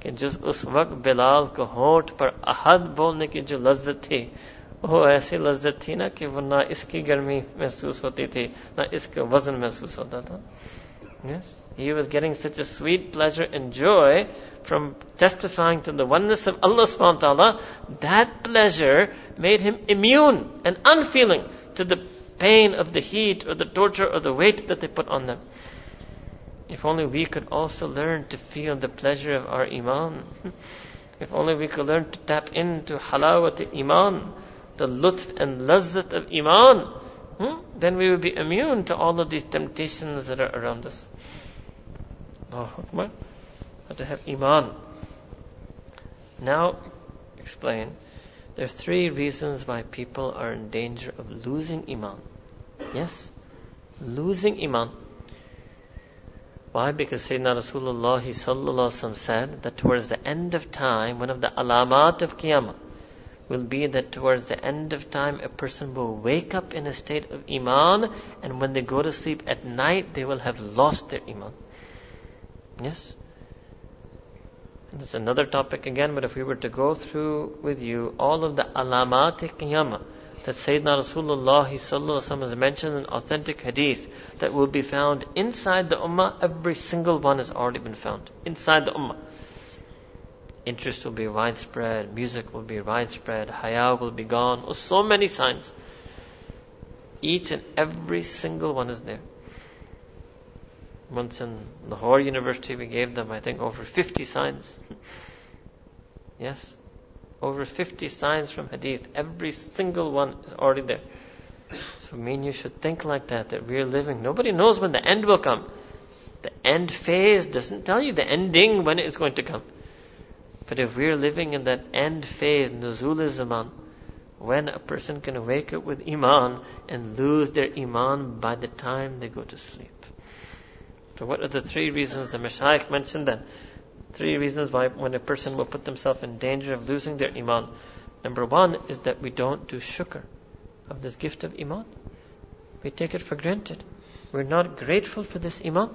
कि जिस उस वक्त बिलाल को होठ पर अहद बोलने की जो लज्जत थी वो ऐसी लज्जत थी ना कि वो ना इसकी गर्मी महसूस होती थी ना इसका वजन महसूस होता था Yes? He was getting such a sweet pleasure and joy from testifying to the oneness of Allah subhanahu wa ta'ala. That pleasure made him immune and unfeeling to the pain of the heat or the torture or the weight that they put on them. If only we could also learn to feel the pleasure of our iman. <laughs> If only we could learn to tap into halawat iman, the lutf and lazzat of iman, hmm? then we will be immune to all of these temptations that are around us. Allahu Akbar. To have iman. Now, explain. There are three reasons why people are in danger of losing iman. Yes? Losing iman. Why? Because Sayyidina Rasulullah sallallahu said that towards the end of time, one of the alamat of Qiyamah will be that towards the end of time, a person will wake up in a state of iman, and when they go to sleep at night, they will have lost their iman. Yes? That's another topic again, but if we were to go through with you all of the alamat qiyamah, that Sayyidina Rasulullah has mentioned in authentic hadith that will be found inside the ummah, every single one has already been found. Inside the ummah. Interest will be widespread, music will be widespread, haya will be gone. Oh, so many signs. Each and every single one is there. Once in Lahore University, we gave them, I think, over 50 signs. <laughs> yes? Over 50 signs from Hadith. Every single one is already there. So, mean, you should think like that, that we're living. Nobody knows when the end will come. The end phase doesn't tell you the ending when it's going to come. But if we're living in that end phase, nuzul zaman, when a person can wake up with iman and lose their iman by the time they go to sleep. So what are the three reasons the Mashaykh mentioned then? Three reasons why when a person will put themselves in danger of losing their iman. Number one is that we don't do shukr of this gift of iman. We take it for granted. We're not grateful for this iman.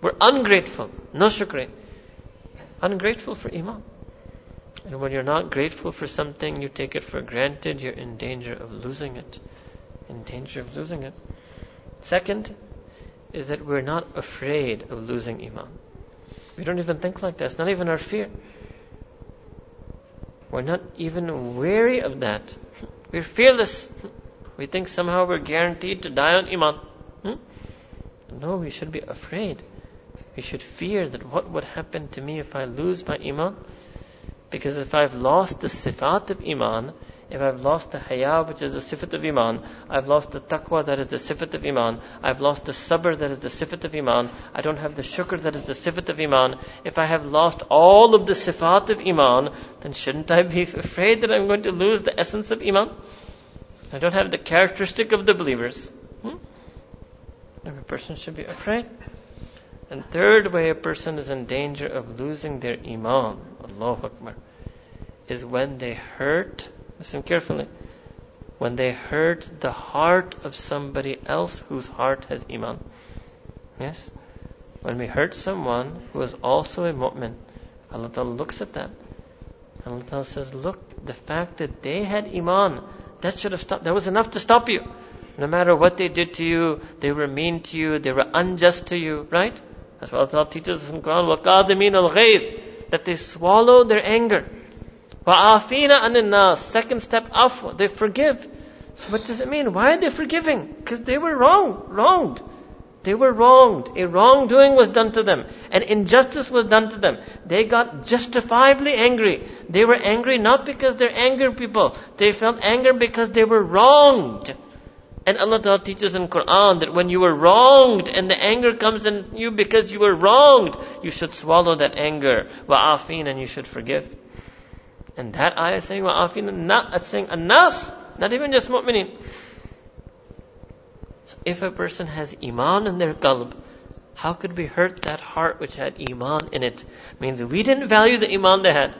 We're ungrateful. No shukr. Ungrateful for iman. And when you're not grateful for something, you take it for granted, you're in danger of losing it. In danger of losing it. Second is that we're not afraid of losing iman. We don't even think like that. It's not even our fear. We're not even wary of that. We're fearless. We think somehow we're guaranteed to die on Iman. Hmm? No, we should be afraid. We should fear that what would happen to me if I lose my Iman? Because if I've lost the sifat of Iman, if I've lost the haya, which is the sifat of iman, I've lost the taqwa, that is the sifat of iman, I've lost the sabr, that is the sifat of iman, I don't have the shukr, that is the sifat of iman. If I have lost all of the sifat of iman, then shouldn't I be <laughs> afraid that I'm going to lose the essence of iman? I don't have the characteristic of the believers. Hmm? Every person should be afraid. And third way a person is in danger of losing their iman, Allahu Akbar, is when they hurt Listen carefully. When they hurt the heart of somebody else whose heart has iman. Yes? When we hurt someone who is also a mu'min, Allah Ta'ala looks at that. Allah Ta'ala says, look, the fact that they had iman, that should have stopped, that was enough to stop you. No matter what they did to you, they were mean to you, they were unjust to you, right? That's what Allah Ta'ala teaches us in Quran, وَقَادِمِينَ الْغَيْظِ That they swallow their anger. Wa'afina anin Second step, afwa. They forgive. So what does it mean? Why are they forgiving? Because they were wrong, wronged. They were wronged. A wrongdoing was done to them. An injustice was done to them. They got justifiably angry. They were angry not because they're angry people. They felt anger because they were wronged. And Allah Ta'ala teaches in Quran that when you were wronged and the anger comes in you because you were wronged, you should swallow that anger. Wa'afin and you should forgive. And that ayah saying wa'afin not saying anas, not even just mu'minin. So if a person has iman in their qalb, how could we hurt that heart which had iman in it? Means we didn't value the iman they had.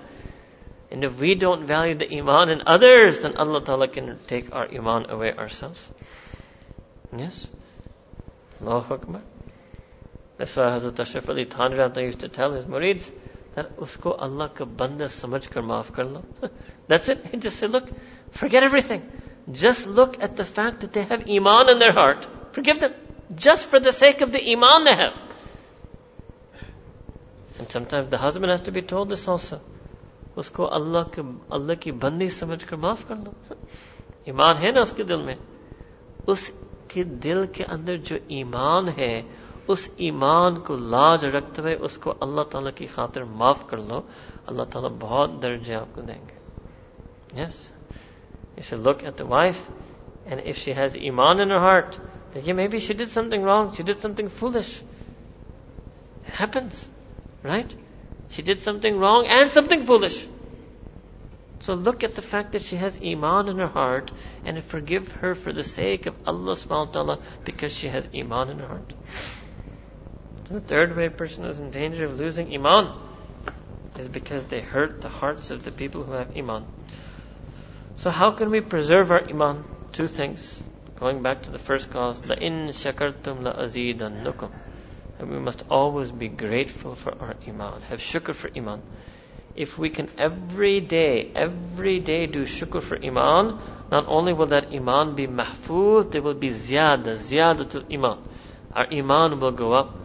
And if we don't value the iman in others, then Allah Ta'ala can take our iman away ourselves. Yes? Allahu Akbar. That's why Hazrat Ashraf Ali Thanvi used to tell his murids, that usko Allah ka banda samajh kar maaf kar lo. <laughs> That's it. He just say, look, forget everything. Just look at the fact that they have iman in their heart. Forgive them. Just for the sake of the iman they have. And sometimes the husband has to be told this also. اس کو اللہ کے، اللہ کی بندی سمجھ کر معاف کر دو۔ ایمان ہے نا اس کے دل میں؟ اس کے دل کے اندر جو ایمان ہے، اس ایمان کو لاج رکھتے ہوئے اس کو اللہ تعالیٰ کی خاطر معاف کر لو۔ اللہ تعالیٰ بہت درجے آپ کو دیں گے۔ Yes you show look at the wife and if she has ایمان in heart yeah maybe she did thing wrong she did something foolish happens right she did something wrong and something foolish so look at the fact that she has Iman in her heart and forgive her for the sake of Allah subhanahu wa ta'ala because she has Iman in her heart. The third way a person is in danger of losing Iman is because they hurt the hearts of the people who have Iman. So how can we preserve our Iman? Two things. Going back to the first cause, la in shakartum la azidannukum. And we must always be grateful for our Iman. Have shukr for Iman if we can every day, every day do shukr for iman, not only will that iman be mahfuz, there will be ziyada, to iman. Our iman will go up.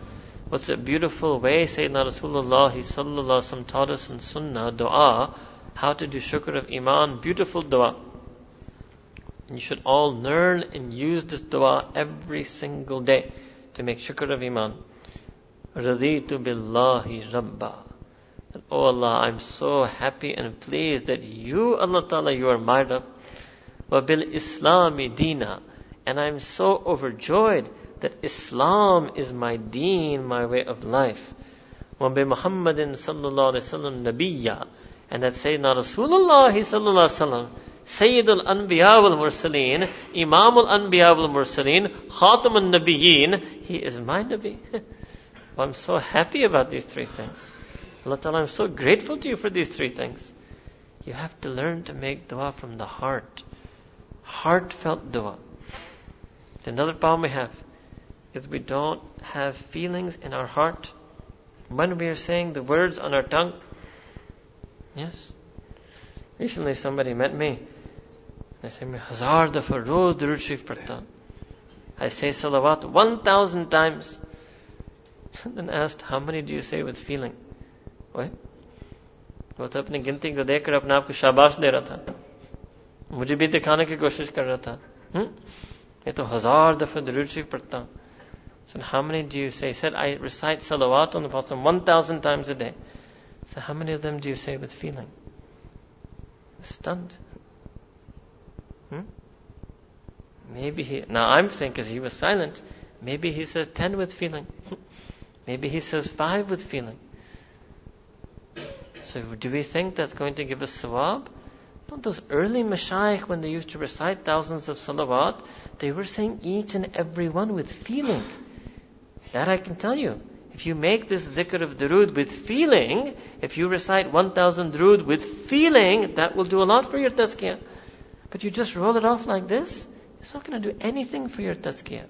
What's a beautiful way Sayyidina Rasulullah sallallahu taught us in sunnah, dua, how to do shukr of iman, beautiful dua. And you should all learn and use this dua every single day to make shukr of iman. Raditu billahi rabba. Oh Allah, I'm so happy and pleased that you, Allah Ta'ala, you are my Rabb. bil Islami Dina. And I'm so overjoyed that Islam is my deen, my way of life. bi Muhammadin sallallahu alayhi wasallam. And that Sayyidina Rasulullah sallallahu alayhi wasallam, wal Mursaleen, Imamul Anbiya wal Mursaleen, Khatamun Nabiyyin, he is my Nabi. <laughs> I'm so happy about these three things. Allah Ta'ala, I'm so grateful to you for these three things. You have to learn to make dua from the heart. Heartfelt dua. Another problem we have is we don't have feelings in our heart when we are saying the words on our tongue. Yes. Recently somebody met me. They said, Hazar dafa roz durud parta. I say salawat 1,000 times. <laughs> then asked, how many do you say with feeling? वो तो अपनी गिनती को देखकर अपने आप को शाबाश दे रहा था मुझे भी दिखाने की कोशिश कर रहा था हुँ? ये तो हजार दफे दरूद शरीफ पढ़ता So how many do you say? He said, I recite salawat on the Prophet 1,000 times a day. So how many of them do you say with feeling? Stunned. Hmm? Maybe he, now I'm saying because he was silent, maybe he says 10 with feeling. maybe he says 5 with feeling. So do we think that's going to give us sawab? No, those early mashayikh, when they used to recite thousands of salawat, they were saying each and every one with feeling. That I can tell you. If you make this dhikr of durood with feeling, if you recite 1000 durood with feeling, that will do a lot for your tazkiyah. But you just roll it off like this, it's not going to do anything for your tazkiyah.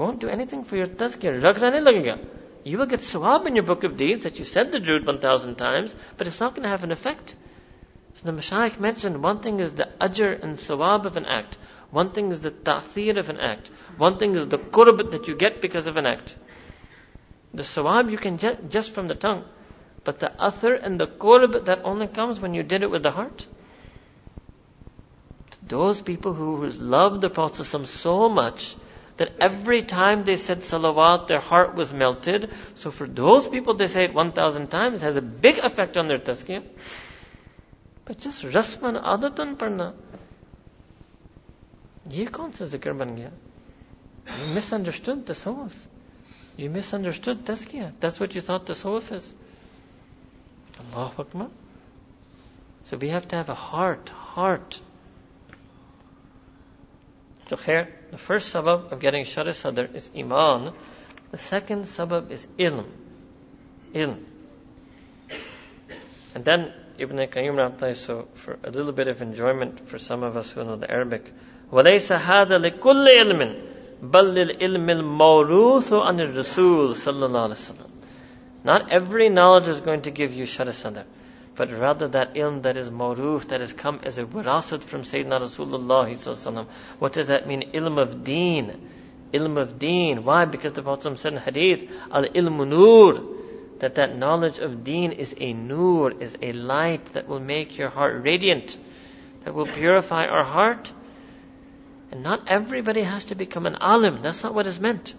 Won't do anything for your tazkiyah. lagega. You will get sawab in your book of deeds that you said the Durood 1,000 times, but it's not going to have an effect. So the Mashaykh mentioned one thing is the ajr and sawab of an act. One thing is the ta'thir of an act. One thing is the qurb that you get because of an act. The sawab you can get just from the tongue. But the athar and the qurb that only comes when you did it with the heart. Those people who love the Prophet so much that every time they said salawat, their heart was melted. So for those people, they say it 1,000 times, it has a big effect on their tazkiyah. But just rasman adatan parna. ये कौन सा जिक्र बन गया You misunderstood the tasawwuf. You misunderstood tazkiyah. That's what you thought the tasawwuf is. Allahu Akbar. So we have to have a heart, heart so here, the first sabab of getting shari sadr is iman. The second sabab is ilm. Ilm. And then Ibn Qayyim Rahmatullah, so for a little bit of enjoyment for some of us who know the Arabic, وَلَيْسَ هَذَا لِكُلِّ عِلْمٍ بَلْ لِلْعِلْمِ الْمَوْرُوثُ عَنِ الرَّسُولِ صلى الله عليه وسلم. Not every knowledge is going to give you shari sadr but rather that ilm that is maruf, that has come as a wirasat from Sayyidina Rasulullah What does that mean? Ilm of deen. Ilm of deen. Why? Because the Prophet said in hadith, al ilmu nur, that that knowledge of deen is a nur, is a light that will make your heart radiant, that will purify our heart. And not everybody has to become an alim. That's not what is meant.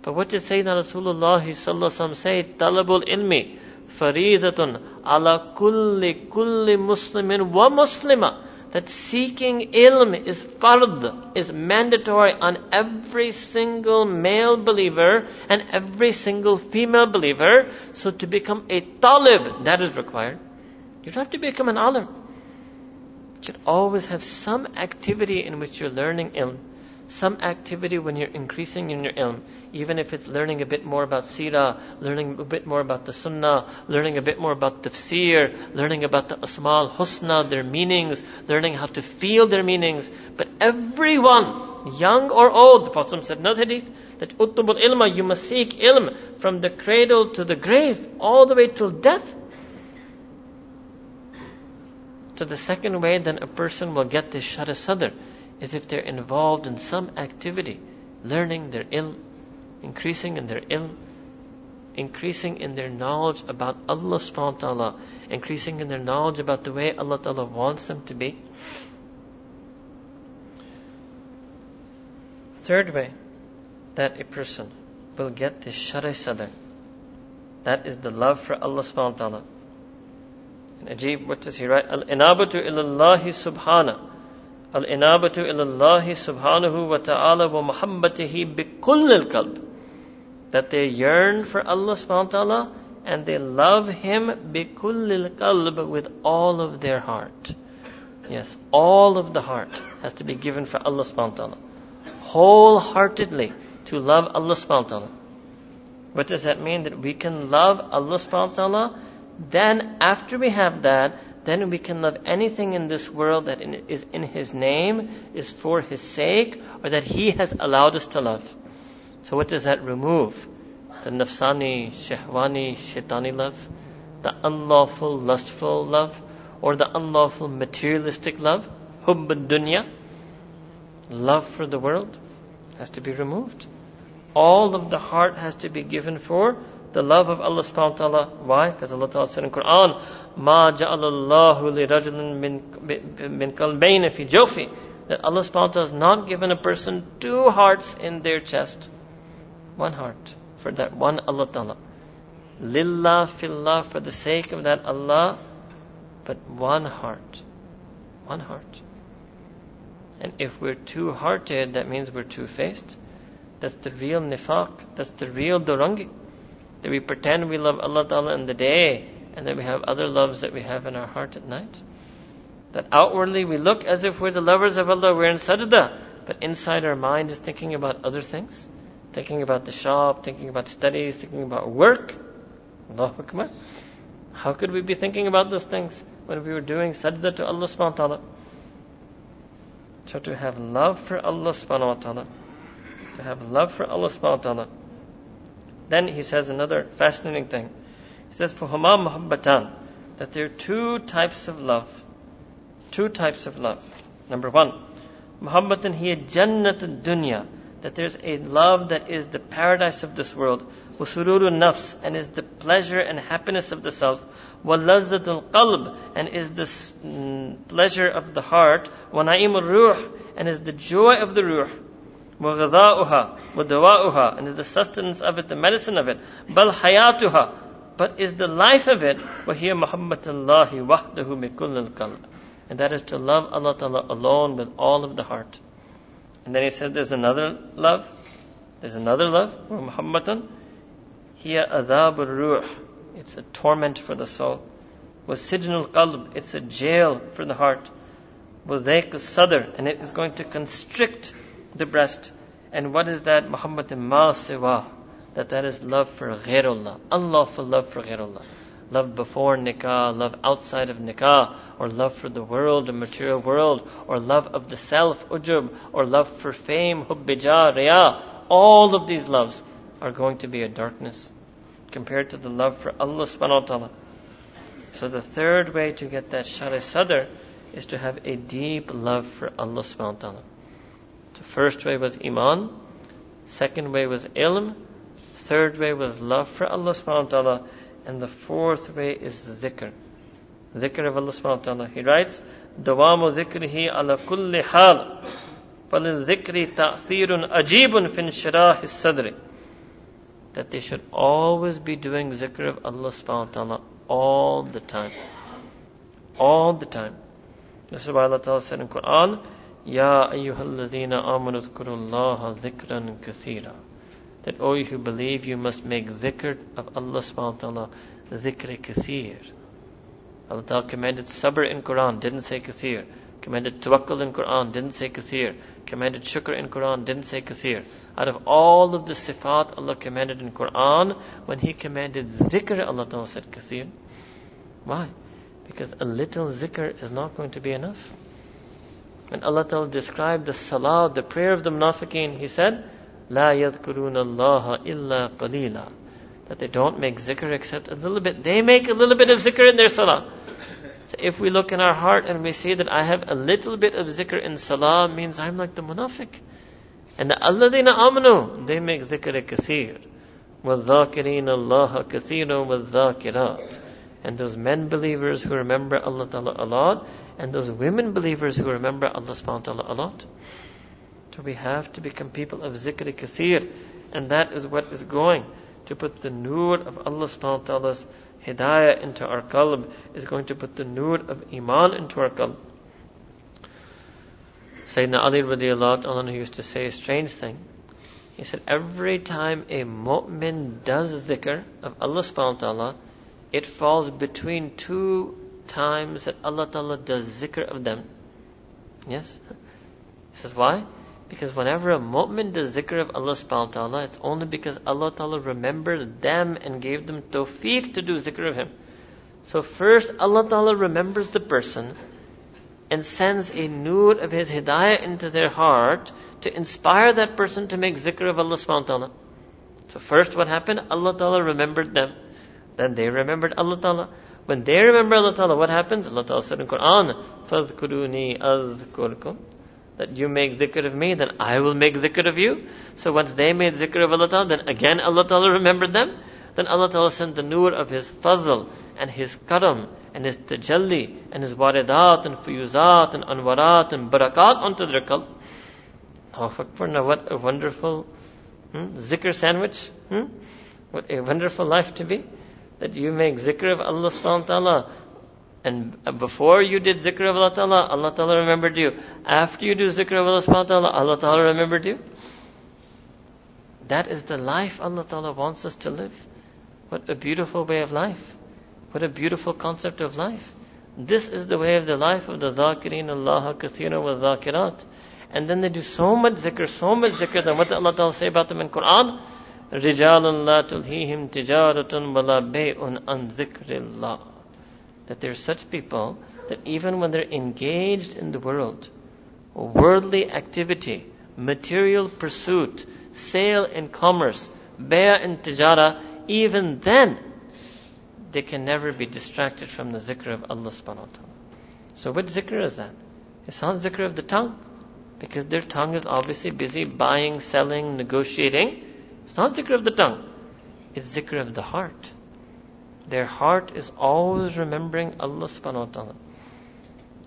But what did Sayyidina Rasulullah say? Talabul ilmi faridatun ala kulli kulli muslimin wa muslima. That seeking ilm is fard, is mandatory on every single male believer and every single female believer. So to become a talib, that is required. You don't have to become an alim. You should always have some activity in which you're learning ilm some activity when you're increasing in your ilm, even if it's learning a bit more about seerah, learning a bit more about the sunnah, learning a bit more about tafsir, learning about the asmal husna, their meanings, learning how to feel their meanings. But everyone, young or old, the Prophet said not hadith, that uttubul ilma, you must seek ilm from the cradle to the grave, all the way till death. So the second way then a person will get this shara sadr is if they're involved in some activity, learning their ilm, increasing in their ilm, increasing in their knowledge about Allah subhanahu wa ta'ala, increasing in their knowledge about the way Allah ta'ala wants them to be. Third way that a person will get this shara sadr, that is the love for Allah subhanahu wa ta'ala. And Ajib, what does he write? Al-inabatu ilallahi subhanahu الإنابة إلى الله سبحانه وتعالى ومحبته بكل القلب that they yearn for Allah subhanahu wa ta'ala and they love Him بكل القلب with all of their heart. Yes, all of the heart has to be given for Allah subhanahu wa ta'ala. Wholeheartedly to love Allah subhanahu wa ta'ala. What does that mean? That we can love Allah subhanahu wa ta'ala. Then after we have that, then we can love anything in this world that is in His name, is for His sake, or that He has allowed us to love. So what does that remove? The nafsani, shahwani, shaitani love, the unlawful, lustful love, or the unlawful, materialistic love, hubb dunya, love for the world, has to be removed. All of the heart has to be given for the love of Allah subhanahu wa ta'ala. Why? Because Allah ta'ala said in Quran, Ma ja'alallahu li rajulin min kalbayna fi jofi. That Allah subhanahu wa ta'ala has not given a person two hearts in their chest. One heart. For that one Allah ta'ala. Lillah fillah, for the sake of that Allah. But one heart. One heart. And if we're two-hearted, that means we're two-faced. That's the real nifaq. That's the real durangi that we pretend we love Allah Ta'ala in the day and then we have other loves that we have in our heart at night. That outwardly we look as if we're the lovers of Allah, we're in sajda, but inside our mind is thinking about other things. Thinking about the shop, thinking about studies, thinking about work. Allahu Akbar. How could we be thinking about those things when we were doing sajda to Allah subhanahu wa ta'ala? So to have love for Allah subhanahu wa ta'ala, to have love for Allah subhanahu wa ta'ala, then he says another fascinating thing. He says, for Huma Muhabbatan, that there are two types of love. Two types of love. Number one, Muhabbatan hiya Jannat dunya, that there's a love that is the paradise of this world. Wasururu nafs, and is the pleasure and happiness of the self. Walazzatul qalb, and is the mm, pleasure of the heart. Wanaimul ruh, and is the joy of the ruh. وغذاؤها ودواؤها and is the sustenance of it, the medicine of it. Bill حياتها but is the life of it وهي محبة الله وحده بكل القلب and that is to love Allah Ta'ala alone with all of the heart. And then he said there's another love. There's another love. Muhammadan. Hiya adab ruh. It's a torment for the soul. Was sijnul qalb. It's a jail for the heart. Wudayk sadr. And it is going to constrict the breast. And what is that? Muhammad ma siwa. That that is love for ghairullah. Unlawful love for ghairullah. Love before nikah, love outside of nikah, or love for the world, the material world, or love of the self, ujub, or love for fame, hubbija, riya. All of these loves are going to be a darkness compared to the love for Allah subhanahu wa ta'ala. So the third way to get that shara sadr is to have a deep love for Allah subhanahu wa ta'ala. The first way was Iman. Second way was Ilm. Third way was love for Allah subhanahu wa ta'ala. And the fourth way is dhikr. Dhikr of Allah subhanahu wa ta'ala. He writes, دوام ذكره على كل حال فللذكر تأثير أجيب في انشراح الصدر that they should always be doing zikr of Allah subhanahu wa ta'ala all the time. All the time. This is why Allah Ta'ala said in Quran, Ya ayyuhalladhina amanu dhkurullaha dhikran kathira. That, all you who believe, you must make dhikr of Allah subhanahu wa ta'ala, dhikr kathir. Allah Ta'ala commanded sabr in Quran, didn't say kathir. Commanded tawakkul in Quran, didn't say kathir. Commanded shukr in Quran, didn't say kathir. Out of all of the sifat Allah commanded in Quran, when He commanded dhikr, Allah Ta'ala said kathir. Why? Because a little zikr is not going to be enough. When Allah Ta'ala described the salah, the prayer of the munafiqeen, He said, لا يذكرون الله إلا قليلا that they don't make zikr except a little bit. They make a little bit of zikr in their salah. So if we look in our heart and we see that I have a little bit of zikr in salah, means I'm like the munafiq. And the alladina amanu, they make zikr kathir. وَالذَّاكِرِينَ اللَّهَ كَثِيرًا وَالذَّاكِرَاتِ and those men believers who remember Allah Ta'ala a lot, and those women believers who remember Allah subhanahu wa ta'ala a lot. So we have to become people of zikr kathir. And that is what is going to put the nur of Allah subhanahu wa ta'ala's hidayah into our qalb, is going to put the nur of iman into our qalb. Sayyidina Ali radiallahu anhu used to say a strange thing. He said, every time a mu'min does dhikr of Allah subhanahu wa ta'ala, it falls between two times that Allah ta'ala does zikr of them. Yes? Says, why? Because whenever a mu'min does zikr of Allah subhanahu wa ta'ala, it's only because Allah ta'ala remembered them and gave them tawfiq to do zikr of Him. So first Allah ta'ala remembers the person and sends a nur of His hidayah into their heart to inspire that person to make zikr of Allah subhanahu wa ta'ala. So first what happened? Allah ta'ala remembered them. Then they remembered Allah ta'ala. When they remember Allah ta'ala, what happens? Allah ta'ala said in Quran, فَاذْكُرُونِي أَذْكُرْكُمْ that you make dhikr of me, then I will make dhikr of you. So once they made dhikr of Allah Ta'ala, then again Allah Ta'ala remembered them. Then Allah Ta'ala sent the nur of His fazl and His karam and His tajalli and His waridat and fuyuzat and anwarat and barakat onto their qalb. Oh, Akbar, now what a wonderful hmm, zikr sandwich. Hmm? What a wonderful life to be. That you make zikr of Allah subhanahu ta'ala and before you did zikr of Allah Ta'ala, Allah Ta'ala remembered you. After you do zikr of Allah subhanahu ta'ala, Allah Ta'ala remembered you. That is the life Allah Ta'ala wants us to live. What a beautiful way of life. What a beautiful concept of life. This is the way of the life of the dhakirin Allah kathira wa dhakirat. And then they do so much zikr, so much zikr, then what did Allah Ta'ala say about them in Quran? رِجَالٌ لَا تُلْهِيهِمْ تِجَارَةٌ وَلَا بَيْءٌ عَنْ ذِكْرِ اللَّهِ that there are such people that even when they're engaged in the world, worldly activity, material pursuit, sale and commerce, bay'a and tijara, even then, they can never be distracted from the zikr of Allah subhanahu wa ta'ala. So what zikr is that? It's not zikr of the tongue, because their tongue is obviously busy buying, selling, negotiating. It's not zikr of the tongue. It's zikr of the heart. Their heart is always remembering Allah subhanahu wa ta'ala.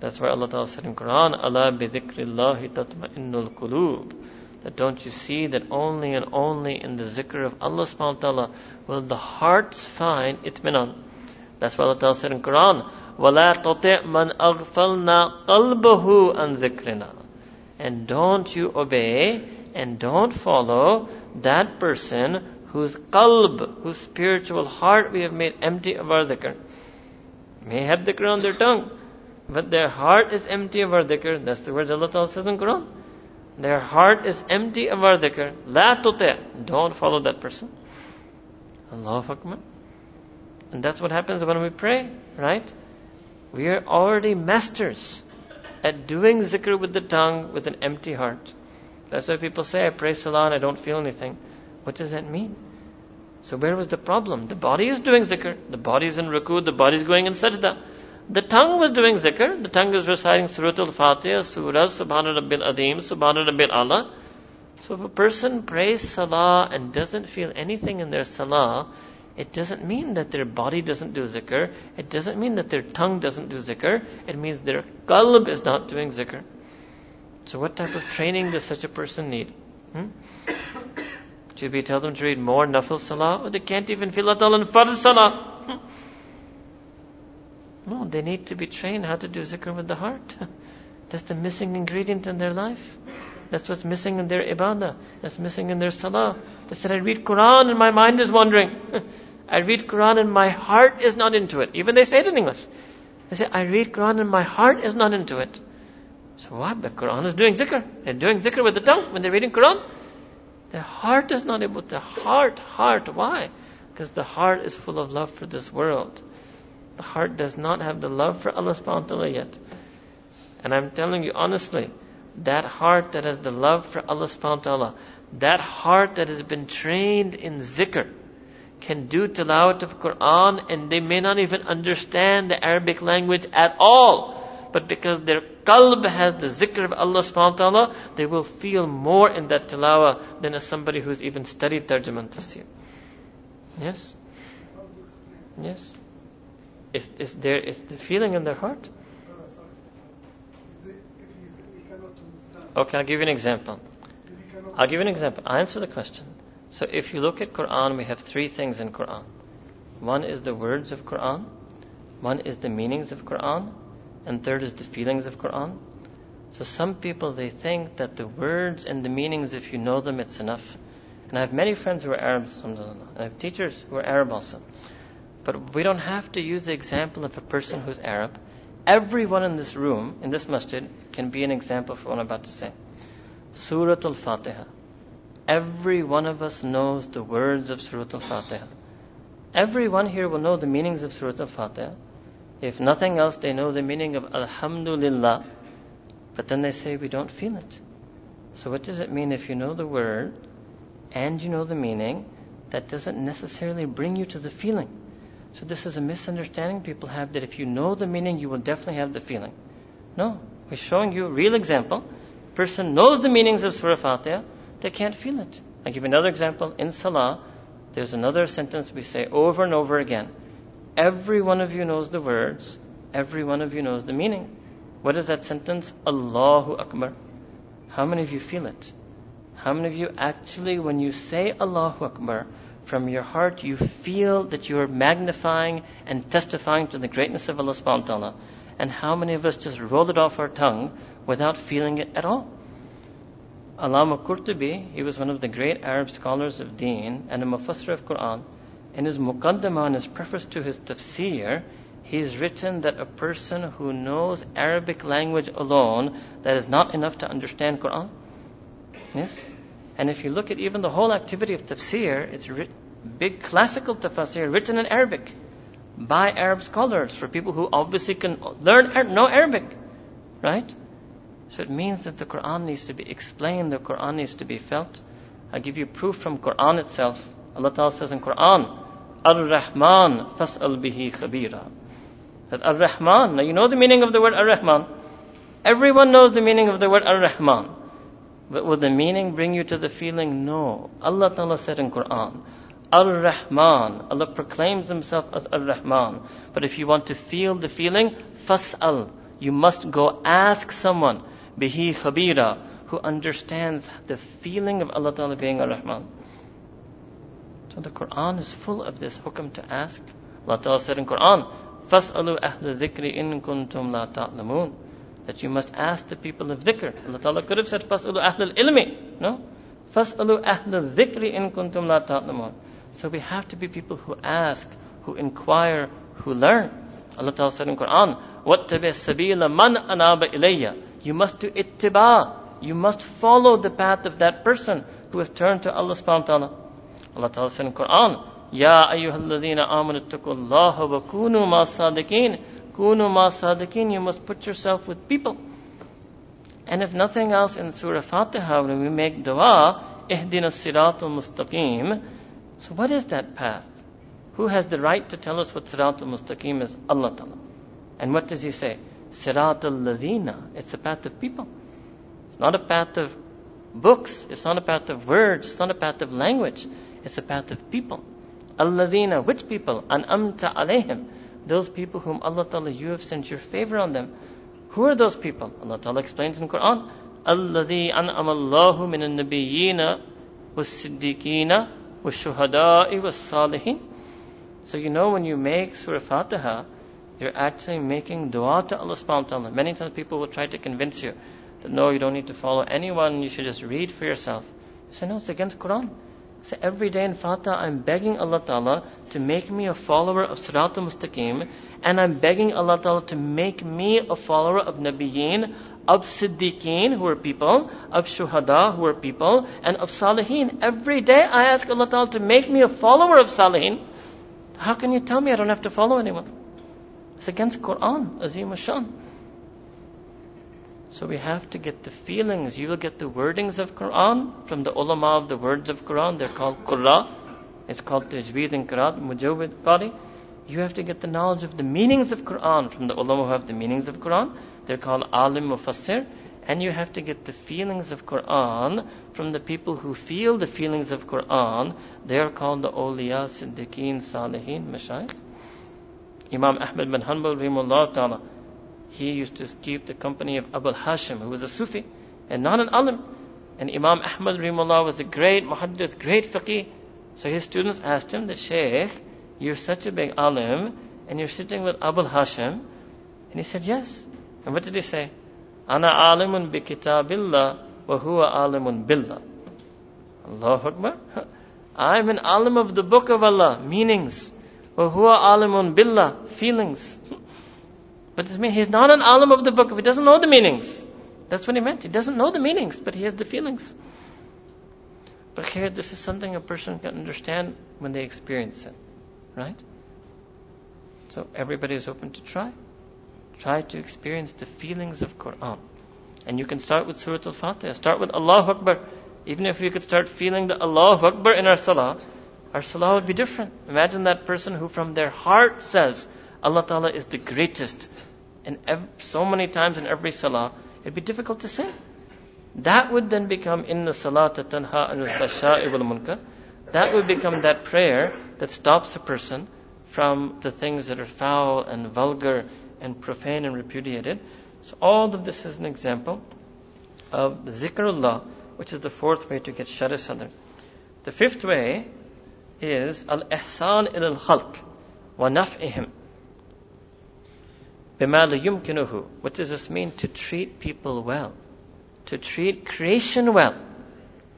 That's why Allah Ta'ala said in Quran, Allah bi dhikrillahi tatma'innul qulub. That don't you see that only and only in the zikr of Allah subhanahu wa ta'ala will the hearts find itminan. That's why Allah Ta'ala said in Quran, وَلَا تُطِعْ مَنْ أَغْفَلْنَا قَلْبَهُ عَنْ ذِكْرِنَا And don't you obey and don't follow that person whose qalb, whose spiritual heart we have made empty of our dhikr. May have dhikr on their tongue, but their heart is empty of our dhikr. That's the words Allah Ta'ala says in Quran. Their heart is empty of our dhikr. La tuti' Don't follow that person. Allahu Akbar. And that's what happens when we pray, right? We are already masters at doing zikr with the tongue with an empty heart. That's why people say, I pray salah and I don't feel anything. What does that mean? So where was the problem? The body is doing zikr. The body is in ruku. The body is going in sajda. The tongue was doing zikr. The tongue is reciting Surah Al-Fatiha, Surah, Subhana Rabbil Adim, Subhana Rabbil Allah. So if a person prays salah and doesn't feel anything in their salah, it doesn't mean that their body doesn't do zikr. It doesn't mean that their tongue doesn't do zikr. It means their qalb is not doing zikr. So what type of training does such a person need? Hmm? Should we tell them to read more nafil salah? Or they can't even feel at all in fard salah. No, they need to be trained how to do zikr with the heart. <laughs> That's the missing ingredient in their life. That's what's missing in their ibadah. That's missing in their salah. They said, I read Quran and my mind is wandering. <laughs> I read Quran and my heart is not into it. Even they say it in English. They say, I read Quran and my heart is not into it. So what? The Quran is doing zikr. They're doing zikr with the tongue when they're reading Quran. Their heart is not able to heart, heart. Why? Because the heart is full of love for this world. The heart does not have the love for Allah subhanahu wa ta'ala yet. And I'm telling you honestly, that heart that has the love for Allah subhanahu wa ta'ala, that heart that has been trained in zikr, can do tilawat of Quran and they may not even understand the Arabic language at all. But because their qalb has the zikr of Allah subhanahu wa ta'ala, they will feel more in that tilawah than as somebody who's even studied tarjuma tafsir. Yes? Yes? Is, is there is the feeling in their heart? Oh, okay, I'll give you an example. I'll give you an example. I answer the question. So if you look at Quran, we have three things in Quran. One is the words of Quran, one is the meanings of Quran, and third is the feelings of Quran. So some people they think that the words and the meanings, if you know them, it's enough. And I have many friends who are Arabs, and I have teachers who are Arab also. But we don't have to use the example of a person who's Arab. Everyone in this room, in this masjid, can be an example for what I'm about to say. Surah Al-Fatiha. Every one of us knows the words of Surah Al-Fatiha. Everyone here will know the meanings of Surah Al-Fatiha. If nothing else, they know the meaning of Alhamdulillah. But then they say we don't feel it. So what does it mean if you know the word and you know the meaning? That doesn't necessarily bring you to the feeling. So this is a misunderstanding people have that if you know the meaning, you will definitely have the feeling. No, we're showing you a real example. Person knows the meanings of Surah Fatiha, they can't feel it. I give another example. In Salah, there's another sentence we say over and over again. Every one of you knows the words, every one of you knows the meaning. What is that sentence? Allahu Akbar. How many of you feel it? How many of you actually, when you say Allahu Akbar, from your heart you feel that you're magnifying and testifying to the greatness of Allah subhanahu wa ta'ala? And how many of us just roll it off our tongue without feeling it at all? Allama Qurtubi, he was one of the great Arab scholars of deen and a mufassir of Quran. In his muqaddimah, in his preface to his tafsir, he's written that a person who knows Arabic language alone, that is not enough to understand Quran. Yes? And if you look at even the whole activity of tafsir, it's writ- big classical tafsir written in Arabic by Arab scholars for people who obviously can learn, know Arabic. Right? So it means that the Quran needs to be explained, the Quran needs to be felt. I'll give you proof from Quran itself. Allah Ta'ala says in Quran, Ar-Rahman fas'al bihi khabira. That Ar-Rahman, now you know the meaning of the word Ar-Rahman. Everyone knows the meaning of the word Ar-Rahman. But will the meaning bring you to the feeling? No. Allah Ta'ala said in Quran, Ar-Rahman. Allah proclaims Himself as Ar-Rahman. But if you want to feel the feeling, fas'al. You must go ask someone bihi khabira, who understands the feeling of Allah Ta'ala being Ar-Rahman. So the Quran is full of this hukam to ask. Allah Ta'ala said in Quran, فَاسْأَلُوا أَهْلَ الذِّكْرِ إِن كُنْتُمْ لَا تَعْلَمُونَ That you must ask the people of dhikr. Allah Ta'ala could have said, فَاسْأَلُوا أَهْلَ الْإِلْمِ No. فَاسْأَلُوا أَهْلَ الذِّكْرِ إِن كُنْتُمْ لَا تَعْلَمُونَ So we have to be people who ask, who inquire, who learn. Allah Ta'ala said in Quran, وَاتَّبِعْ السَّبِيلَ مَنْ أَنَابَ إِلَيَّ You must do ittiba. You must follow the path of that person who has turned to Allah subhanahu wa ta'ala. Allah Ta'ala said in Quran, Ya ayyuhalladhina amanu taqullaha wa kunu ma sadiqeen. Kunu ma sadiqeen. You must put yourself with people. And if nothing else in Surah Fatiha, when we make dua, ihdina siratul mustaqim. So what is that path? Who has the right to tell us what siratul mustaqim is? Allah Ta'ala. And what does He say? Siratul ladina. It's a path of people. It's not a path of books. It's not a path of words. It's not a path of language. It's about the people. Alladina, which people? An amta alayhim. Those people whom Allah Ta'ala, you have sent your favor on them. Who are those people? Allah Ta'ala explains in Quran, Alladhi an'ama Allahu minan nabiyyina was-siddiqina was-shuhada'i was-salihin. So you know when you make Surah Fatiha, you're actually making dua to Allah subhanahu wa ta'ala. Many times people will try to convince you that no, you don't need to follow anyone, you should just read for yourself. You say, no, it's against Quran. So every day in Fatiha, I'm begging Allah Ta'ala to make me a follower of Sirat al-Mustaqim, and I'm begging Allah Ta'ala to make me a follower of Nabiyeen, of Siddiqeen, who are people, of Shuhada, who are people, and of Salihin. Every day I ask Allah Ta'ala to make me a follower of Salihin. How can you tell me I don't have to follow anyone? It's against Quran, Azim Ashan. So we have to get the feelings. You will get the wordings of Quran from the ulama of the words of Quran. They're called Qurra. It's called Tajweed and Qiraat, Mujawid Qari. You have to get the knowledge of the meanings of Quran from the ulama who have the meanings of Quran. They're called Alim Mufassir. And you have to get the feelings of Quran from the people who feel the feelings of Quran. They are called the awliya, siddiqeen, salihin, mashayikh. Imam Ahmad bin Hanbal, rahimahullah ta'ala, he used to keep the company of Abu Hashim, who was a Sufi and not an alim. And Imam Ahmad Rahimullah was a great muhaddith, great faqih. So his students asked him, the Shaykh, you're such a big alim, and you're sitting with Abu Hashim. And he said, yes. And what did he say? Ana alimun bi kitabillah wa huwa alimun billah. Allahu Akbar. <laughs> I'm an alim of the book of Allah, meanings. Wa huwa alimun billah, feelings. <laughs> But this means he's not an alim of the book if he doesn't know the meanings. That's what he meant. He doesn't know the meanings, but he has the feelings. But here, this is something a person can understand when they experience it. Right? So everybody is open to try. Try to experience the feelings of Quran. And you can start with Surah Al-Fatiha. Start with Allahu Akbar. Even if we could start feeling the Allahu Akbar in our salah, our salah would be different. Imagine that person who from their heart says, Allah Ta'ala is the greatest. And ev- so many times in every salah, it'd be difficult to say. That would then become in the salat tanha al munkar. That would become that prayer that stops a person from the things that are foul and vulgar and profane and repudiated. So all of this is an example of the zikrullah, which is the fourth way to get shari sadr. The fifth way is al-ihsan il al-khalq wa naf'ihim. بِمَا يُمْكِنُهُ What does this mean? To treat people well. To treat creation well.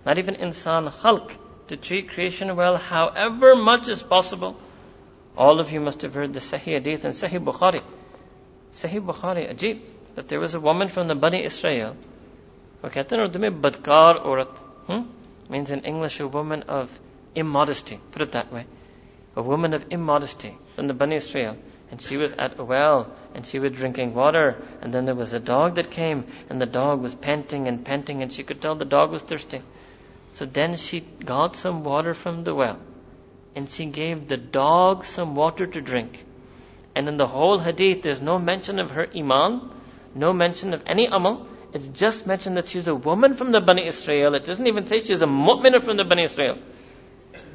Not even insan khalq. To treat creation well however much is possible. All of you must have heard the Sahih Hadith and Sahih Bukhari. Sahih Bukhari, ajib, that there was a woman from the Bani Israel. Okay, badkar aurat. Hmm? Means in English a woman of immodesty. Put it that way. A woman of immodesty from the Bani Israel and she was at a well and she was drinking water and then there was a dog that came and the dog was panting and panting and she could tell the dog was thirsty. So then she got some water from the well and she gave the dog some water to drink. And in the whole hadith there's no mention of her iman no mention of any amal. It's just mentioned that she's a woman from the Bani Israel. It doesn't even say she's a mu'minah from the Bani Israel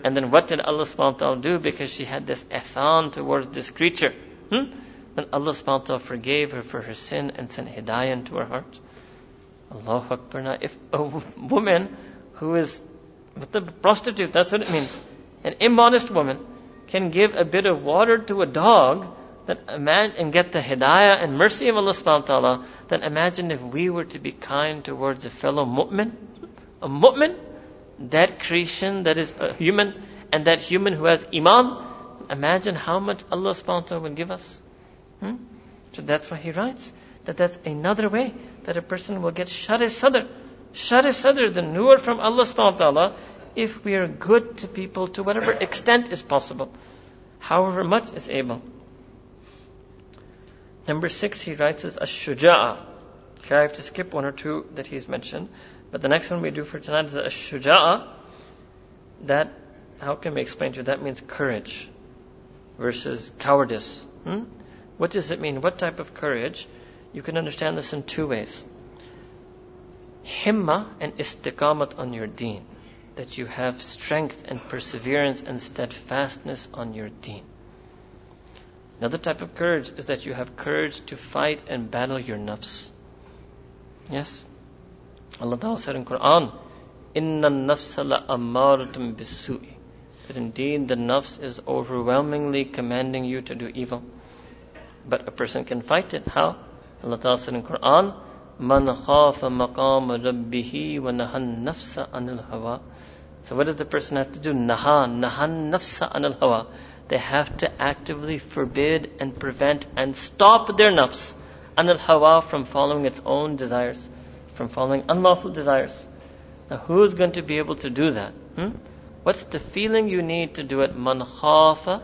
and then what did Allah subhanahu wa ta'ala do? Because she had this ihsan towards this creature. Hmm? Then Allah subhanahu wa ta'ala forgave her for her sin and sent hidayah into her heart. Allahu Akbar. Now, if a woman who is with the prostitute, that's what it means. An immodest woman can give a bit of water to a dog that and get the hidayah and mercy of Allah subhanahu wa ta'ala, then imagine if we were to be kind towards a fellow mu'min. A mu'min that creation that is a human and that human who has iman, imagine how much Allah subhanahu wa ta'ala will give us. Hmm? So that's why he writes that that's another way that a person will get shari sadr. Shari sadr, the nur from Allah subhanahu wa ta'ala, if we are good to people to whatever extent is possible, however much is able. Number six, he writes is ash-shuja'a. Okay, I have to skip one or two that he's mentioned. But the next one we do for tonight is a shuja'a. That, how can we explain to you? That means courage versus cowardice. Hmm? What does it mean? What type of courage? You can understand this in two ways. Himma and istiqamat on your deen. That you have strength and perseverance and steadfastness on your deen. Another type of courage is that you have courage to fight and battle your nafs. Yes? Allah Ta'ala said in Quran, Inna nafsa la amaratum bisu'i. That indeed the nafs is overwhelmingly commanding you to do evil. But a person can fight it. How? Allah Ta'ala said in Quran, Man khafa maqam rabbihi wa nahan nafsa anil hawa. So what does the person have to do? Naha, nahan nafsa anil hawa. They have to actively forbid and prevent and stop their nafs anil hawa from following its own desires, from following unlawful desires. Now who's going to be able to do that? Hmm? What's the feeling you need to do it? Man khafa.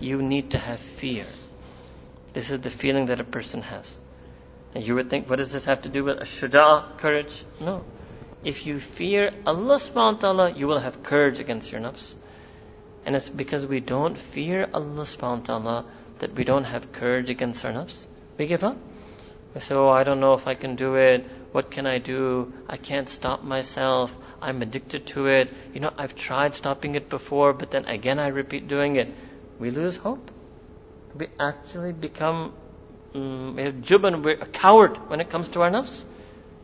You need to have fear. This is the feeling that a person has. And you would think, what does this have to do with a shuja, courage? No. If you fear Allah subhanahu wa ta'ala, you will have courage against your nafs. And it's because we don't fear Allah subhanahu wa ta'ala that we don't have courage against our nafs. We give up. We say, oh, I don't know if I can do it. What can I do? I can't stop myself. I'm addicted to it. You know, I've tried stopping it before, but then again I repeat doing it. We lose hope. We actually become um, juban, we're a coward when it comes to our nafs.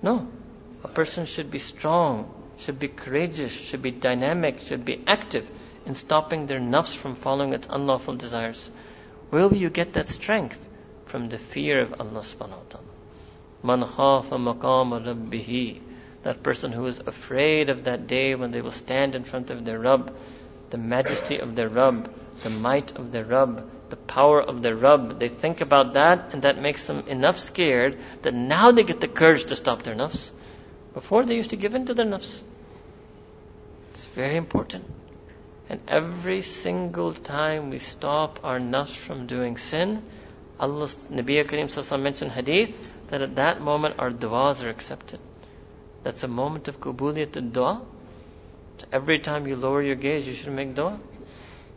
No. A person should be strong, should be courageous, should be dynamic, should be active in stopping their nafs from following its unlawful desires. Where will you get that strength? From the fear of Allah subhanahu wa ta'ala. Man khafa maqama rabbihi. That person who is afraid of that day when they will stand in front of their Rabb, the majesty of their Rabb, the might of their Rabb, the power of their Rabb. They think about that and that makes them enough scared that now they get the courage to stop their nafs. Before they used to give in to their nafs. It's very important. And every single time we stop our nafs from doing sin, Allah, Nabi Kareem mentioned hadith that at that moment our du'as are accepted. That's a moment of kubuliyat dua. So every time you lower your gaze, you should make dua.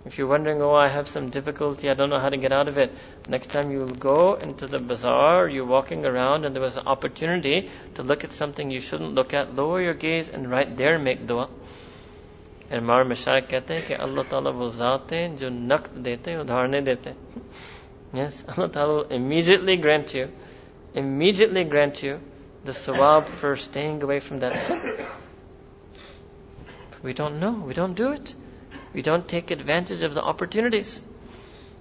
If you're wondering, oh, I have some difficulty, I don't know how to get out of it, next time you go into the bazaar, you're walking around and there was an opportunity to look at something you shouldn't look at, lower your gaze and right there make dua. And हमारे मशाइक कहते हैं कि अल्लाह ताला वो ज़ात है जो नक्त देते हैं उदाहरणें देते हैं Yes, <laughs> Allah Ta'ala will immediately grant you, immediately grant you the sawab for staying away from that sin. We don't know, we don't do it. We don't take advantage of the opportunities.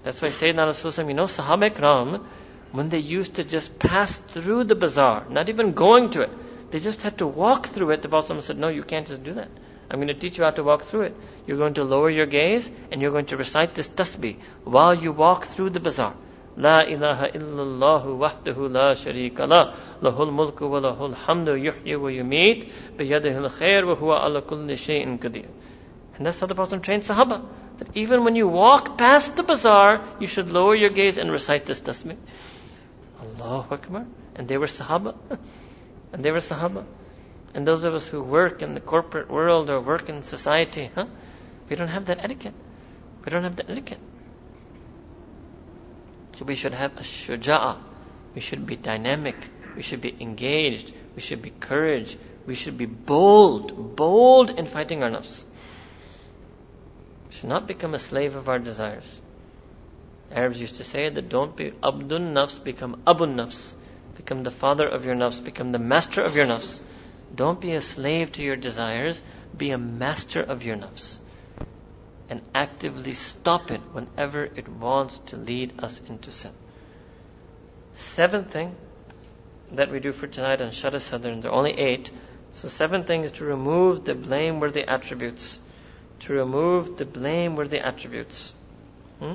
That's why Sayyidina Rasulullah, you know, Sahaba Ikram, when they used to just pass through the bazaar, not even going to it, they just had to walk through it. The Prophet said, No, you can't just do that. I'm going to teach you how to walk through it you're going to lower your gaze and you're going to recite this tasbih while you walk through the bazaar. لا إله إلا الله وحده لا شريك له له الملك وله الحمد يحيي ويميت بيده الخير وهو على كل شيء قدير and that's how the Prophet trained Sahaba that even when you walk past the bazaar you should lower your gaze and recite this tasbih. Allahu Akbar and they were Sahaba <laughs> and they were Sahaba and those of us who work in the corporate world or work in society huh? We don't have that etiquette. We don't have that etiquette. So we should have a shuja'ah. We should be dynamic. We should be engaged. We should be courage. We should be bold, bold in fighting our nafs We should not become a slave of our desires. Arabs used to say that don't be abdun nafs, become abun nafs. Become the father of your nafs, become the master of your nafs. Don't be a slave to your desires, be a master of your nafs. And actively stop it whenever it wants to lead us into sin. Seventh thing that we do for tonight on Shada Sadr, there are only eight. So seventh thing is to remove the blameworthy attributes to remove the blameworthy attributes. Hmm?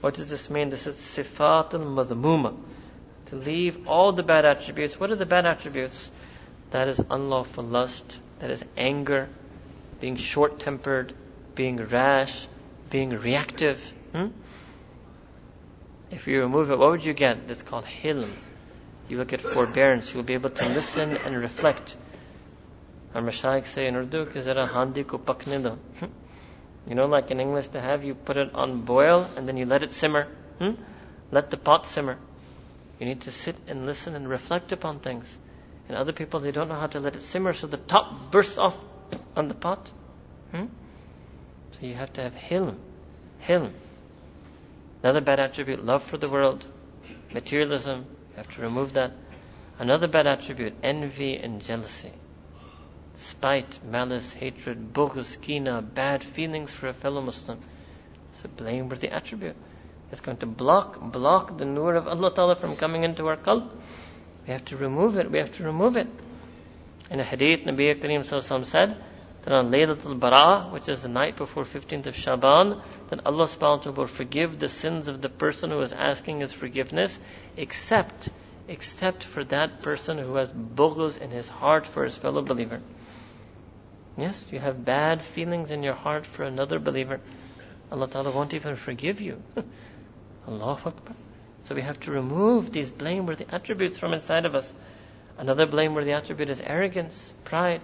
What does this mean? This is sifat al madmuma. To leave all the bad attributes. What are the bad attributes? That is unlawful lust, that is anger, being short tempered, being rash, being reactive. Hmm? If you remove it, what would you get? That's called hilm. You will get forbearance. You'll be able to listen and reflect. Our mashayikh say in Urdu, handi ko paknido. Hmm? You know, like in English, to have you put it on boil and then you let it simmer. Hmm? Let the pot simmer. You need to sit and listen and reflect upon things. And other people, they don't know how to let it simmer, so the top bursts off on the pot. Hmm? So you have to have hilm. Hilm. Another bad attribute, love for the world, materialism. You have to remove that. Another bad attribute, envy and jealousy. spite, malice, hatred, bughz, kina, bad feelings for a fellow Muslim. It's a blameworthy attribute. It's going to block, block the nur of Allah Ta'ala from coming into our qalb. We have to remove it. We have to remove it. In a hadith, Nabi Kareem said that on Laylatul Bara, which is the night before 15th of Shaban, then Allah subhanahu wa ta'ala will forgive the sins of the person who is asking his forgiveness, except, except for that person who has bughz in his heart for his fellow believer. Yes, you have bad feelings in your heart for another believer. Allah Ta'ala won't even forgive you. <laughs> Allahu Akbar. So we have to remove these blameworthy attributes from inside of us. Another blameworthy attribute is arrogance, pride,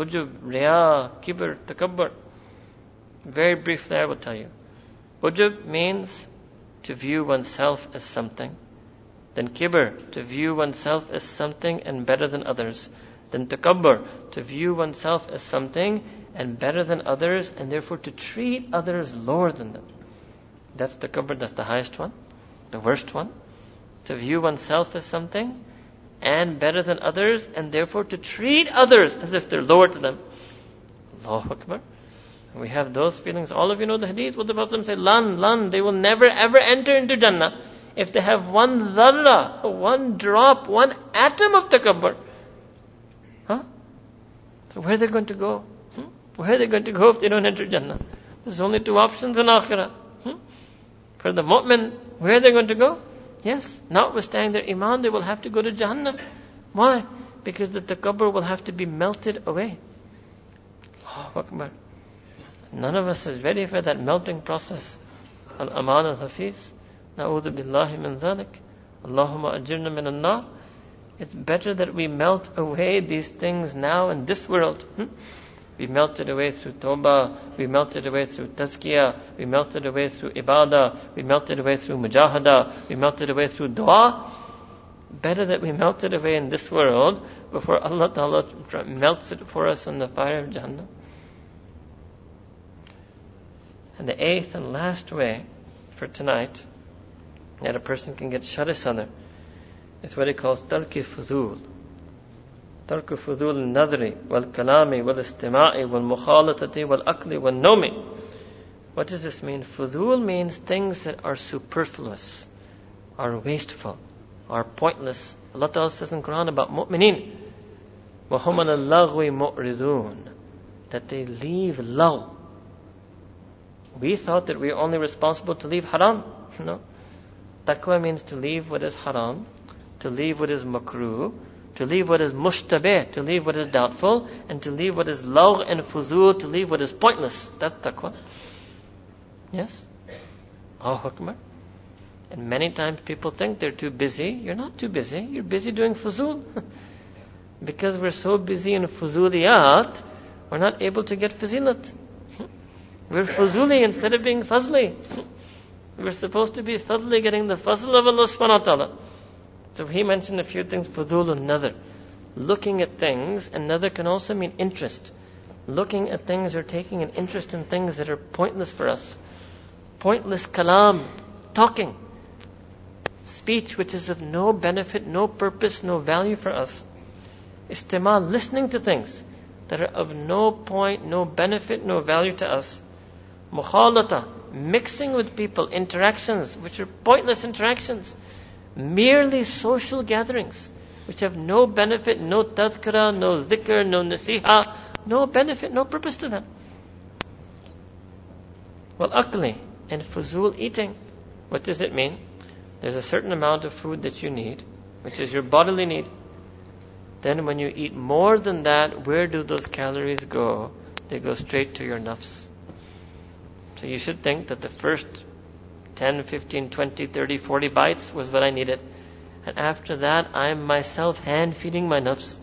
ujub, riya, kibr, takabbur. Very briefly, I will tell you. Ujub means to view oneself as something. Then kibr, to view oneself as something and better than others. Then takabbur, to view oneself as something and better than others, and therefore to treat others lower than them. That's takabbur, that's the highest one, the worst one. To view oneself as something and better than others, and therefore to treat others as if they're lower to them. Allahu Akbar. We have those feelings. All of you know the hadith, what the Prophet said, Lan, lan, they will never ever enter into Jannah if they have one dharra, one drop, one atom of takabbur. Huh? So where are they going to go? Hmm? Where are they going to go if they don't enter Jannah? There's only two options in Akhirah. Hmm? For the mu'min, where are they going to go? Yes, notwithstanding their iman, they will have to go to Jahannam. Why? Because the takabbur will have to be melted away. Allahu Akbar. None of us is ready for that melting process. Al-aman al-hafiz. Na'udhu billahi min dhalik. Allahumma ajirna min an-nar. It's better that we melt away these things now in this world. Hmm? We melted away through tawbah, we melted away through tazkiyah, we melted away through ibadah, we melted away through mujahada, we melted away through dua. Better that we melted away in this world before Allah Ta'ala melts it for us in the fire of Jannah. And the eighth and last way for tonight that a person can get shari sadr is what he calls tarki fudul. ترك فضول النظر والكلام والاستماع والمخالطة والأكل والنوم What does this mean? Fudul means things that are superfluous, are wasteful, are pointless. Allah Ta'ala says in Quran about mu'mineen, وَهُمَ اللَّغْوِ مُعْرِضُونَ That they leave law. We thought that we are only responsible to leave haram. <laughs> No. Taqwa means to leave what is haram to leave what is makruh, to leave what is mushtabih, to leave what is doubtful, and to leave what is lagh and fuzul, to leave what is pointless. That's taqwa. Yes? Allahu Akbar. And many times people think they're too busy. You're not too busy. You're busy doing fuzul. <laughs> because we're so busy in fuzuliyat, we're not able to get fazilat. <laughs> We're fuzuli instead of being fazli. <laughs> We're supposed to be fazli, getting the fazl of Allah subhanahu wa ta'ala. So he mentioned a few things, fudul another. Looking at things, another can also mean interest. Looking at things or taking an interest in things that are pointless for us. Pointless kalam, talking. Speech which is of no benefit, no purpose, no value for us. Istimal, listening to things that are of no point, no benefit, no value to us. Mukhalata, mixing with people, interactions which are pointless interactions merely social gatherings which have no benefit, no tadhkara, no dhikr, no nasiha, no benefit, no purpose to them. Well, akli and fuzul eating. What does it mean? There's a certain amount of food that you need, which is your bodily need. Then when you eat more than that, where do those calories go? They go straight to your nafs. So you should think that the first 10, 15, 20, 30, 40 bites was what I needed. And after that, I'm myself hand feeding my nafs.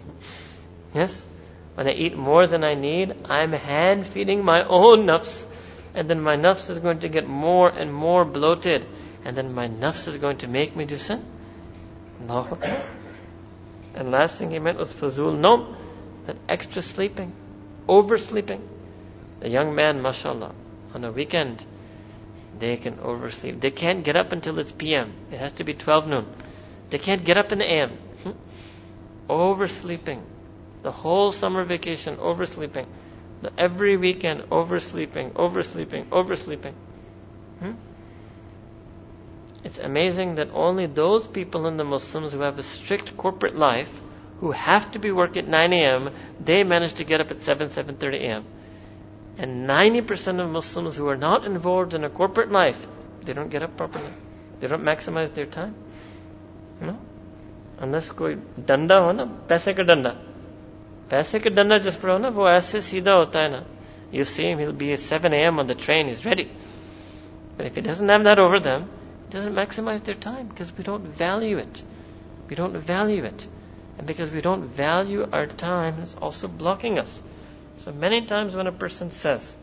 Yes? When I eat more than I need, I'm hand feeding my own nafs. And then my nafs is going to get more and more bloated. And then my nafs is going to make me do sin. No. And last thing he meant was fazul no, that extra sleeping, oversleeping. The young man, mashallah, on a weekend, they can oversleep. They can't get up until it's PM. It has to be 12 noon. They can't get up in the AM. Hmm? Oversleeping. The whole summer vacation, oversleeping. The every weekend, oversleeping, oversleeping, oversleeping. Hmm? It's amazing that only those people in the Muslims who have a strict corporate life, who have to be work at 9 a.m., they manage to get up at 7, 7.30 a.m. And 90% of Muslims who are not involved in a corporate life, they don't get up properly. They don't maximize their time. No? Unless कोई डंडा हो ना पैसे का डंडा पैसे का डंडा जिस पर हो ना वो ऐसे सीधा होता है ना you see him he'll be at 7 a.m. on the train he's ready but if he doesn't have that over them he doesn't maximize their time because we don't value it we don't value it and because we don't value our time it's also blocking us so many times when a person says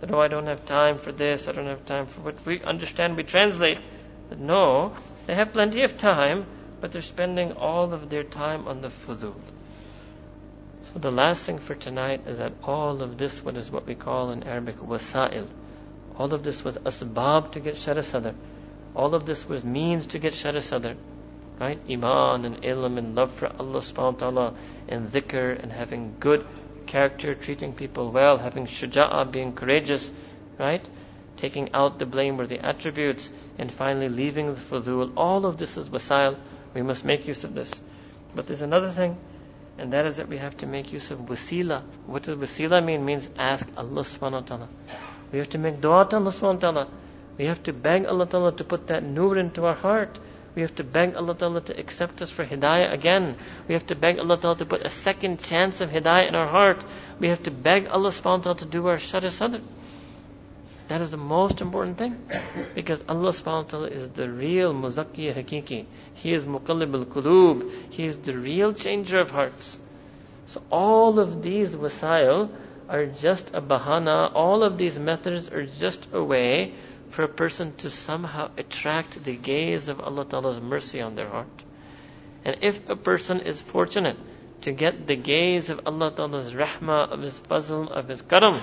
that oh I don't have time for this I don't have time for what we understand we translate that no they have plenty of time but they're spending all of their time on the fudul. So the last thing for tonight is that all of this, what is what we call in Arabic wasa'il, all of this was asbab to get shara sadr. All of this was means to get shara sadr. Right? Iman and ilm and love for Allah subhanahu wa ta'ala and dhikr and having good character, treating people well, having shuja'ah, being courageous, right? Taking out the blameworthy attributes and finally leaving the fudul. All of this is wasail. We must make use of this. But there's another thing, and that is that we have to make use of wasila. What does wasila mean? It means ask Allah subhanahu wa ta'ala. We have to make dua to Allah subhanahu wa ta'ala. We have to beg Allah ta'ala to put that nur into our heart. We have to beg Allah Ta'ala to accept us for hidayah again. We have to beg Allah Ta'ala to put a second chance of hidayah in our heart. We have to beg Allah subhanahu wa ta'ala to do our shara sadr. That is the most important thing. Because Allah subhanahu wa ta'ala is the real muzakki hakiki. He is muqallib al-qulub. He is the real changer of hearts. So all of these wasail are just a bahana. All of these methods are just a way for a person to somehow attract the gaze of Allah Ta'ala's mercy on their heart. And if a person is fortunate to get the gaze of Allah Ta'ala's rahmah, of His fazl, of His karam,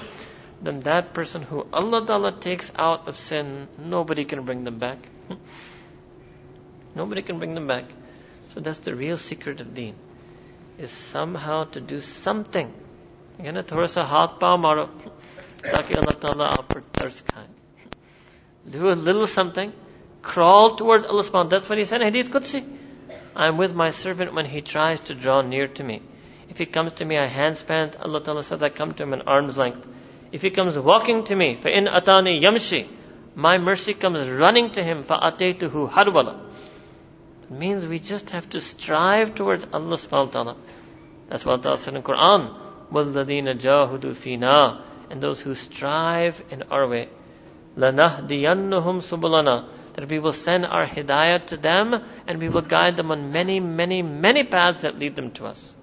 then that person who Allah Ta'ala takes out of sin, nobody can bring them back. <laughs> nobody can bring them back. So that's the real secret of deen, is somehow to do something. यानी थोड़ा सा हाथ पाँव मारो ताकि अल्लाह ताला आप पर तरस खाए do a little something, crawl towards Allah subhanahu That's what he said in Hadith Qudsi. I am with my servant when he tries to draw near to me. If he comes to me, I handspan. Allah Ta'ala says I come to him an arm's length. If he comes walking to me, فَإِنْ أَتَانِي يَمْشِي My mercy comes running to him, فَأَتَيْتُهُ هَرْوَلًا It means we just have to strive towards Allah subhanahu wa ta'ala. That's what Allah said in Quran. وَالَّذِينَ جَاهُدُوا فِينَا And those who strive in our way. لَنَهْدِيَنَّهُمْ سُبُلَنَا That we will send our hidayah to them and we will guide them on many, many, many paths that lead them to us.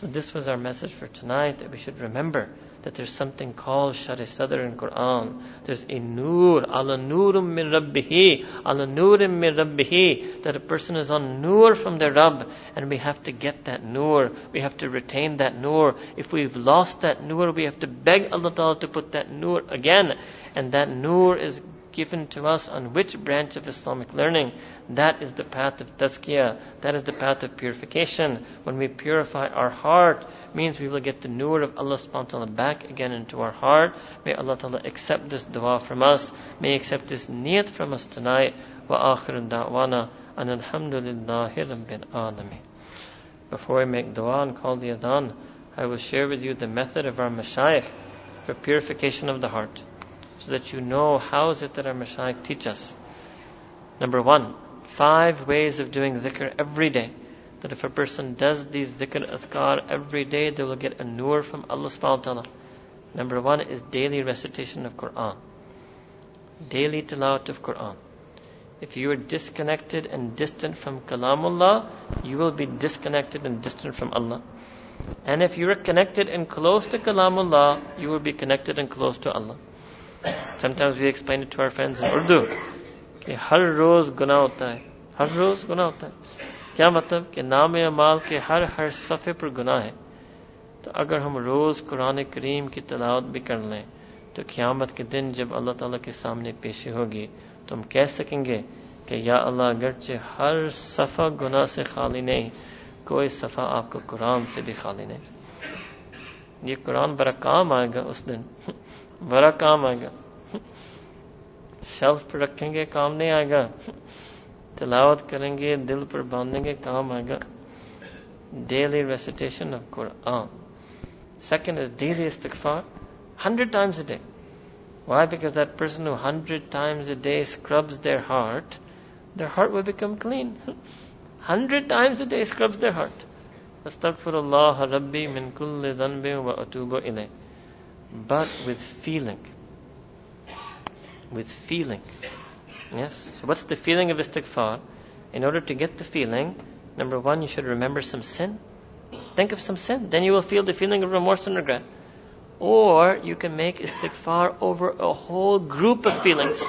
So this was our message for tonight, that we should remember that there's something called Shari Sadr in Quran. There's a nur, ala nurum min rabbihi, ala nurim min rabbihi, that a person is on nur from their Rabb, and we have to get that nur. We have to retain that nur. If we've lost that nur, we have to beg Allah Ta'ala to put that nur again. And that nur is given to us on which branch of Islamic learning. That is the path of tazkiyah. That is the path of purification. When we purify our heart, means we will get the nur of Allah subhanahu wa ta'ala back again into our heart. May Allah ta'ala accept this dua from us. May accept this niyat from us tonight. Wa akhirun da'wana and alhamdulillahi rabbil alameen. Before I make dua and call the adhan, I will share with you the method of our mashayikh for purification of the heart so that you know how is it that our mashayikh teach us. Number one, five ways of doing dhikr every day. That if a person does these dhikr azkar every day, they will get a nur from Allah subhanahu wa ta'ala. Number one is daily recitation of Quran. Daily tilawat of Quran. If you are disconnected and distant from Kalamullah, you will be disconnected and distant from Allah. And if you are connected and close to Kalamullah, you will be connected and close to Allah. Sometimes we explain it to our friends in Urdu کہ ہر روز گناہ ہوتا ہے ہر روز گناہ ہوتا ہے کیا مطلب کہ نام اعمال کے ہر ہر صفحے پر گناہ ہے تو اگر ہم روز قرآن کریم کی تلاوت بھی کر لیں تو قیامت کے دن جب اللہ تعالیٰ کے سامنے پیشی ہوگی تو ہم کہہ سکیں گے کہ یا اللہ اگرچہ ہر صفحہ گناہ سے خالی نہیں کوئی صفحہ آپ کو قرآن سے بھی خالی نہیں یہ قرآن برا کام آئے گا اس دن بڑا کام آئے گا۔ شف پر رکھیں گے، کام نہیں آئے گا۔ تلاوت کریں گے، دل پر باندھیں گے، کام آئے گا۔ Daily recitation of Quran second is daily استغفار hundred times a day why because that person who hundred times a day scrubs their heart their heart will become clean hundred times a day scrubs their heart استغفر اللہ ربی من کل ذنب و اتوب الیہ But with feeling. With feeling. Yes? So what's the feeling of istighfar? In order to get the feeling, Number one, you should remember some sin. Think of some sin. Then you will feel the feeling of remorse and regret. Or you can make istighfar over a whole group of feelings.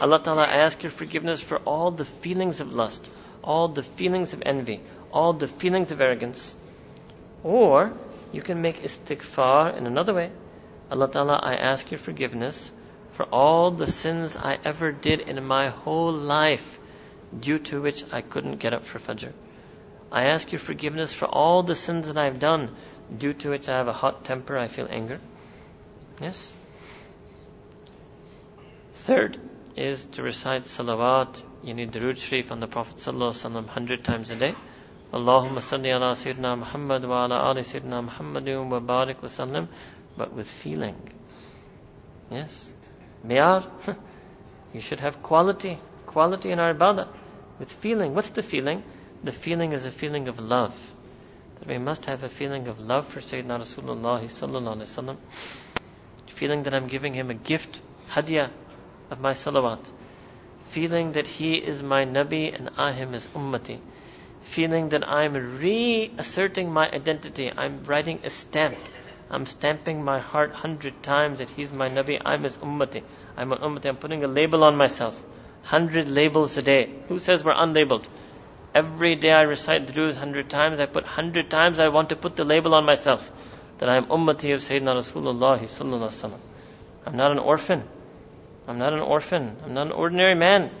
Allah Ta'ala, I ask your forgiveness for all the feelings of lust, all the feelings of envy, all the feelings of arrogance. Or you can make istighfar in another way. Allah Ta'ala, I ask your forgiveness for all the sins I ever did in my whole life, due to which I couldn't get up for Fajr. I ask your forgiveness for all the sins that I've done, due to which I have a hot temper, I feel anger. Yes? Third is to recite salawat. You need Durood Sharif on the Prophet sallallahu ﷺ hundred times a day. Allahumma salli ala Sayyidina Muhammad wa ala ali Sayyidina Muhammadin wa barik wa sallam, but with feeling. Yes? Miyar, <laughs> you should have quality, quality in our ibadah, with feeling. What's the feeling? the feeling is a feeling of love. That we must have a feeling of love for Sayyidina Rasulullah sallallahu. Feeling that I'm giving him a gift, hadiyah of my salawat. Feeling that he is my Nabi and I am his ummati. Feeling that I'm reasserting my identity. I'm writing a stamp. I'm stamping my heart hundred times that he's my Nabi, I'm his ummati. I'm an ummati. I'm putting a label on myself. Hundred labels a day. Who says we're unlabeled? Every day I recite Durood hundred times. I put hundred times I want to put the label on myself that I am ummati of Sayyidina Rasulullah sallallahu alaihi I'm not an orphan. I'm not an orphan. I'm not an ordinary man.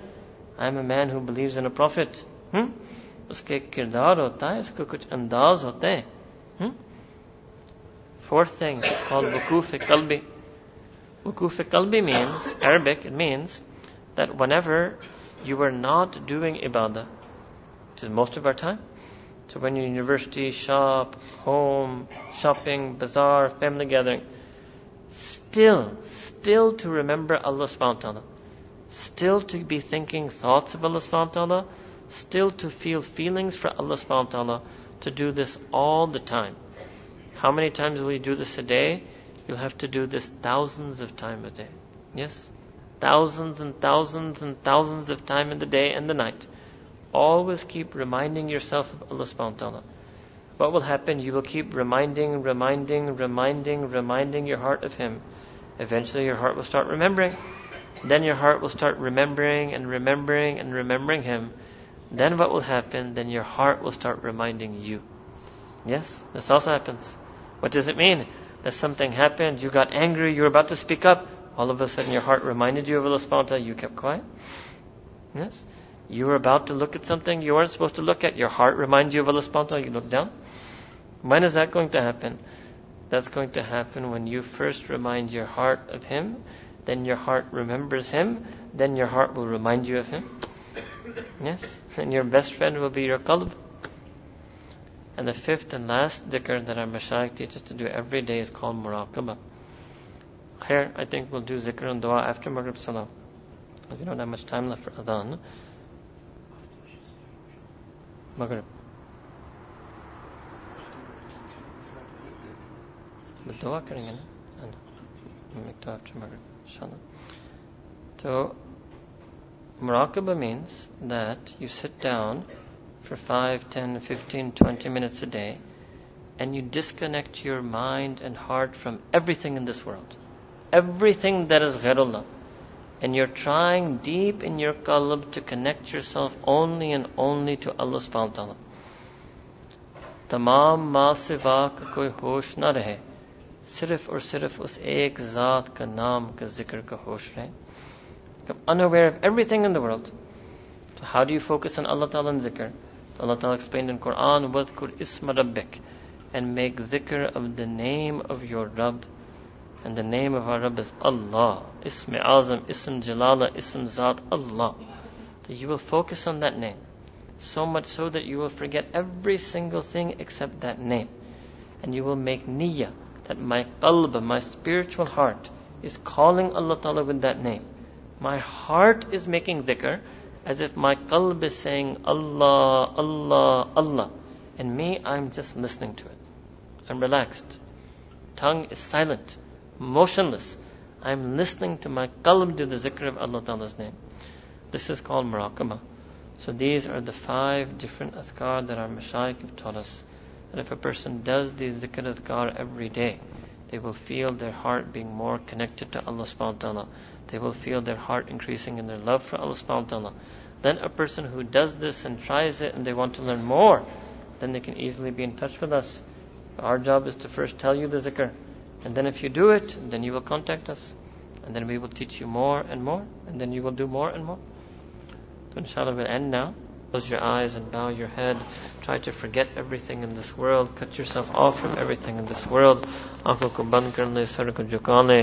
I'm a man who believes in a prophet. Hmm? उसके किरदार होता है उसका कुछ अंदाज होते हैं hmm? Fourth thing is called wukuf kalbi. Wukuf kalbi means, Arabic, it means that whenever you are not doing ibadah, which is most of our time. So when you're in university, shop, home, shopping, bazaar, family gathering, still, still to remember Allah subhanahu wa ta'ala. Still to be thinking thoughts of Allah subhanahu wa ta'ala. Still to feel feelings for Allah subhanahu wa ta'ala. To do this all the time. How many times will you do this a day? You'll have to do this thousands of times a day. Yes? Thousands and thousands and thousands of time in the day and the night. Always keep reminding yourself of Allah subhanahu wa ta'ala. What will happen? You will keep reminding, reminding, reminding, reminding your heart of Him. Eventually your heart will start remembering. Then your heart will start remembering and remembering and remembering Him. Then what will happen? Then your heart will start reminding you. Yes, this also happens. What does it mean? That something happened, you got angry, you were about to speak up, all of a sudden your heart reminded you of Allah subhanahu you kept quiet. Yes? You were about to look at something you weren't supposed to look at. Your heart reminds you of Allah subhanahu. You look down. When is that going to happen? That's going to happen when you first remind your heart of Him, then your heart remembers Him, then your heart will remind you of Him. Yes? And your best friend will be your qalb. And the fifth and last dhikr that our mashayikh teach us to do every day is called muraqabah. Here, I think we'll do zikr and dua after Maghrib Salah. We don't have much time left for adhan. मगरब दुआ करेंगे ना तो after Maghrib inshallah so Muraqabah means that you sit down for 5, 10, 15, 20 minutes a day and you disconnect your mind and heart from everything in this world. Everything that is ghairullah and you're trying deep in your qalb to connect yourself only and only to Allah subhanahu wa ta'ala. तमाम माँ सिवा का कोई होश न रहे सिर्फ और सिर्फ उस एक ज़ात का नाम का जिक्र का होश रहे I'm unaware of everything in the world. So how do you focus on Allah Ta'ala and zikr? Allah Ta'ala explained in Quran, وَذْكُرْ إِسْمَ رَبِّكَ And make dhikr of the name of your Rabb. And the name of our Rabb is Allah. Ism Azam, Ism Jalala, Ism Zat, Allah. So you will focus on that name. So much so that you will forget every single thing except that name. And you will make niyyah that my qalb, my spiritual heart, is calling Allah Ta'ala with that name. My heart is making dhikr as if my qalb is saying Allah, Allah, Allah. And me, I'm just listening to it. I'm relaxed. Tongue is silent, motionless. I'm listening to my qalb do the zikr of Allah Ta'ala's name. This is called muraqabah. So these are the five different adhkar that our mashayikh have taught us. That if a person does these dhikr adhkar every day, they will feel their heart being more connected to Allah subhanahu wa ta'ala. They will feel their heart increasing in their love for Allah subhanahu wa ta'ala. Then a person who does this and tries it and they want to learn more, then they can easily be in touch with us. Our job is to first tell you the zikr. And then if you do it, then you will contact us. And then we will teach you more and more. And then you will do more and more. So inshallah we'll end now. Close your eyes and bow your head. Try to forget everything in this world. Cut yourself off from everything in this world. आंखों को बंद कर ले sir को झुका ले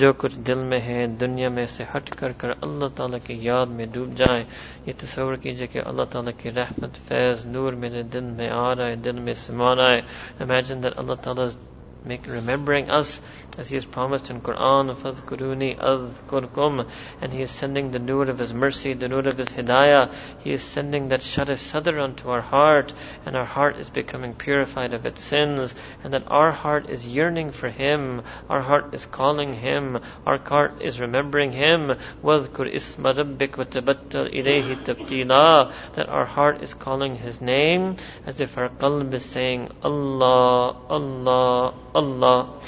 जो कुछ दिल में है दुनिया में से हट कर कर अल्लाह ताला की याद में डूब जाए ये तस्वर कीजिए कि अल्लाह ताला की रहमत फैज नूर मेरे दिल में आ रहा है दिल में समा रहा है Imagine that Allah Ta'ala is make, remembering us as He has promised in Quran, فَذْكُرُونِي أَذْكُرْكُمْ And He is sending the nur of His mercy, the nur of His hidayah. He is sending that shara sadr onto our heart, and our heart is becoming purified of its sins, and that our heart is yearning for Him, our heart is calling Him, our heart is remembering Him. وَذْكُرْ إِسْمَ رَبِّكَ وَتَبَتَّلْ إِلَيْهِ تَبْتِيلًا That our heart is calling His name, as if our qalb is saying, Allah, Allah, Allah.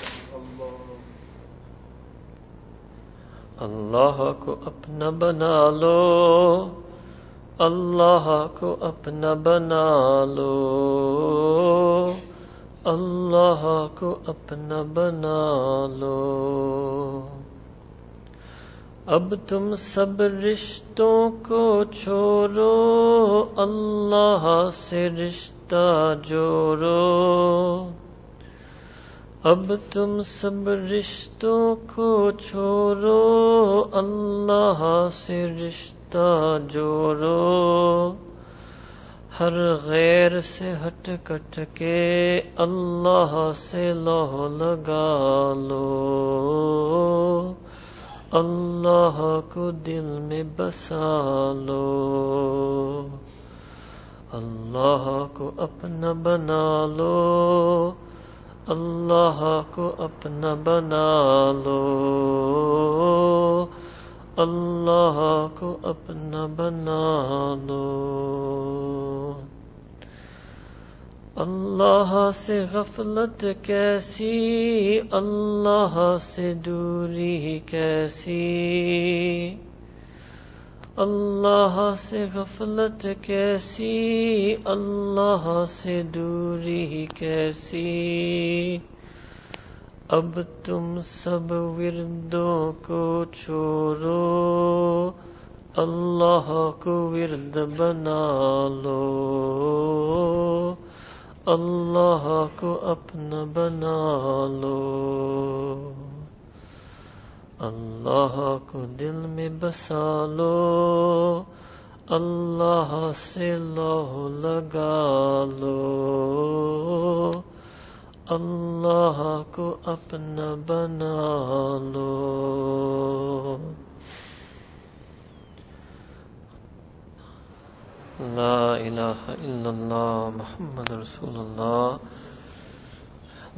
اللہ کو اپنا بنا لو۔ اللہ کو اپنا بنا لو۔ اللہ کو اپنا بنا لو۔ اب تم سب رشتوں کو چھوڑو۔ اللہ سے رشتہ جوڑو۔ اب تم سب رشتوں کو چھوڑو، اللہ سے رشتہ جوڑو۔ ہر غیر سے ہٹ کٹ کے اللہ سے لوہ لگا لو۔ اللہ کو دل میں بسا لو۔ اللہ کو اپنا بنا لو۔ اللہ کو اپنا بنا لو۔ اللہ کو اپنا بنا لو۔ اللہ سے غفلت کیسی؟ اللہ سے دوری کیسی؟ اللہ سے غفلت کیسی؟ اللہ سے دوری کیسی؟ اب تم سب وردوں کو چھوڑو، اللہ کو ورد بنا لو۔ اللہ کو اپنا بنا لو۔ اللہ کو دل میں بسا لو، اللہ سے لوہ لگا لو۔ اللہ کو اپنا بنا لو۔ لا الہ الا اللہ، محمد رسول اللہ۔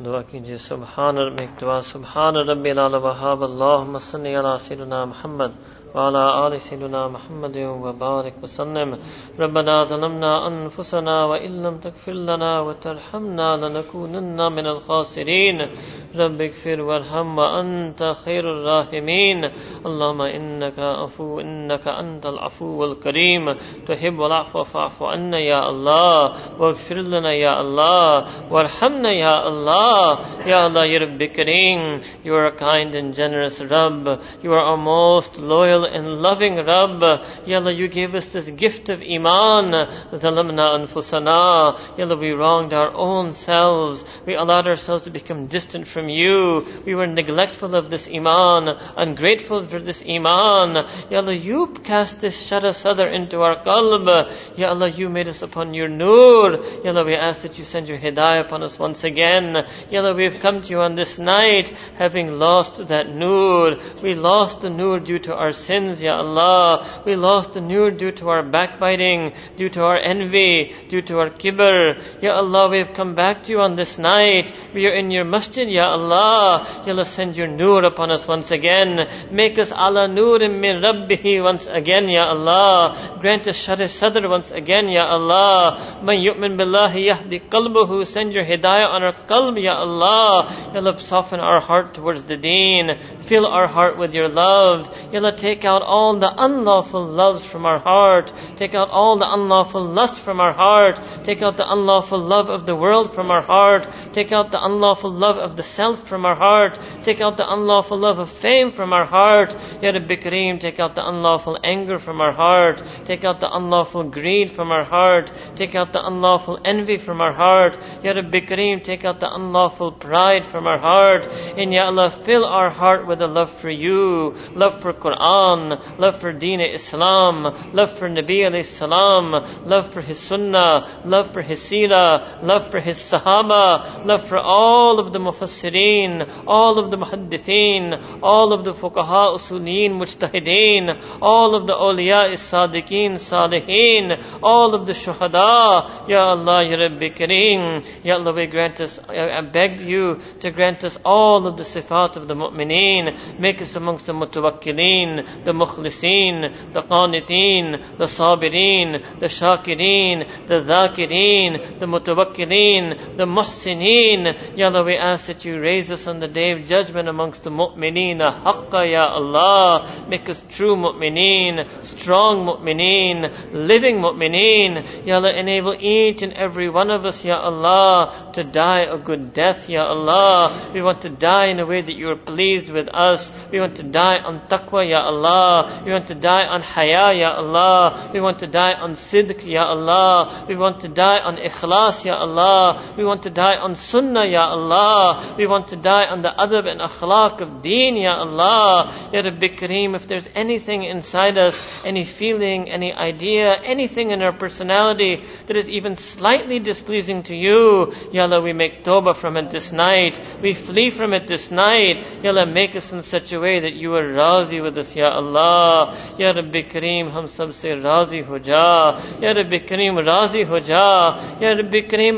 دعا کیجیے سبحان رب دعا سبحان رب العلى وهاب اللهم صل على سيدنا محمد وعلى آل سيدنا محمد وبارك وسلم. ربنا ظلمنا أنفسنا وإن لم تغفر لنا وترحمنا لنكونن من الخاسرين. رب اغفر وارحم وأنت خير الراحمين. اللهم إنك عفو إنك أنت العفو الكريم. تحب العفو فاعف عنا يا الله. واغفر لنا يا الله. وارحمنا يا الله. يا الله يا رب كريم You are a kind and generous Rabb. You are our most loyal and loving Rabb. Ya Allah, you gave us this gift of Iman. Zalamna anfusana. Ya Allah, we wronged our own selves. We allowed ourselves to become distant from you. We were neglectful of this Iman, ungrateful for this Iman. Ya Allah, you cast this shara sadr into our qalb. Ya Allah, you made us upon your nur. Ya Allah, we ask that you send your hidayah upon us once again. Ya Allah, we have come to you on this night having lost that nur. We lost the nur due to our sin sins, Ya Allah. We lost the nur due to our backbiting, due to our envy, due to our kibr. Ya Allah, we have come back to you on this night. We are in your masjid, Ya Allah. Ya Allah, send your nur upon us once again. Make us ala nurim min rabbihi once again, Ya Allah. Grant us shari sadr once again, Ya Allah. Man yu'min billahi yahdi qalbuhu. Send your hidayah on our qalb, Ya Allah. Ya Allah, soften our heart towards the deen. Fill our heart with your love. Ya Allah, take out all the unlawful loves from our heart. Take out all the unlawful lust from our heart. Take out the unlawful love of the world from our heart. Take out the unlawful love of the self from our heart. Take out the unlawful love of fame from our heart. Ya Rabbi Kareem, take out the unlawful anger from our heart. Take out the unlawful greed from our heart. Take out the unlawful envy from our heart. Ya Rabbi Kareem, take out the unlawful pride from our heart. And Ya Allah, fill our heart with a love for you, love for Quran, love for Deen Islam, love for Nabi alayhi salam, love for his sunnah, love for his seerah, love for his sahaba, love for all of the mufassirin, all of the muhaddithin, all of the fuqaha usuleen, mujtahideen, all of the awliya sadiqeen, salihin, all of the shuhada. Ya Allah, Ya Rabbi Kareem, Ya Allah, we grant us, I beg you to grant us all of the sifat of the mu'mineen. Make us amongst the mutawakkilin, the mukhlisin, the qanitin, the sabirin, the shakirin, the dhakirin, the mutawakkilin, the muhsinin. Ya Allah, we ask that you raise us on the day of judgment amongst the mu'mineen. Haqqa, Ya Allah. Make us true mu'mineen, strong mu'mineen, living mu'mineen. Ya Allah, enable each and every one of us, Ya Allah, to die a good death, Ya Allah. We want to die in a way that you are pleased with us. We want to die on taqwa, Ya Allah. We want to die on haya, Ya Allah. We want to die on sidq, Ya Allah. We want to die on ikhlas, Ya Allah. We want to die on sunnah, Ya Allah. We want to die on the adab and akhlaq of deen, Ya Allah. Ya Rabbi Kareem, if there's anything inside us, any feeling, any idea, anything in our personality that is even slightly displeasing to you, Ya Allah, we make tawbah from it this night. We flee from it this night. Ya Allah, make us in such a way that you are razi with us, Ya Allah. Ya Rabbi Kareem, hum sab se razi ho ja. Ya Rabbi Kareem, razi ho ja. Ya Rabbi Kareem,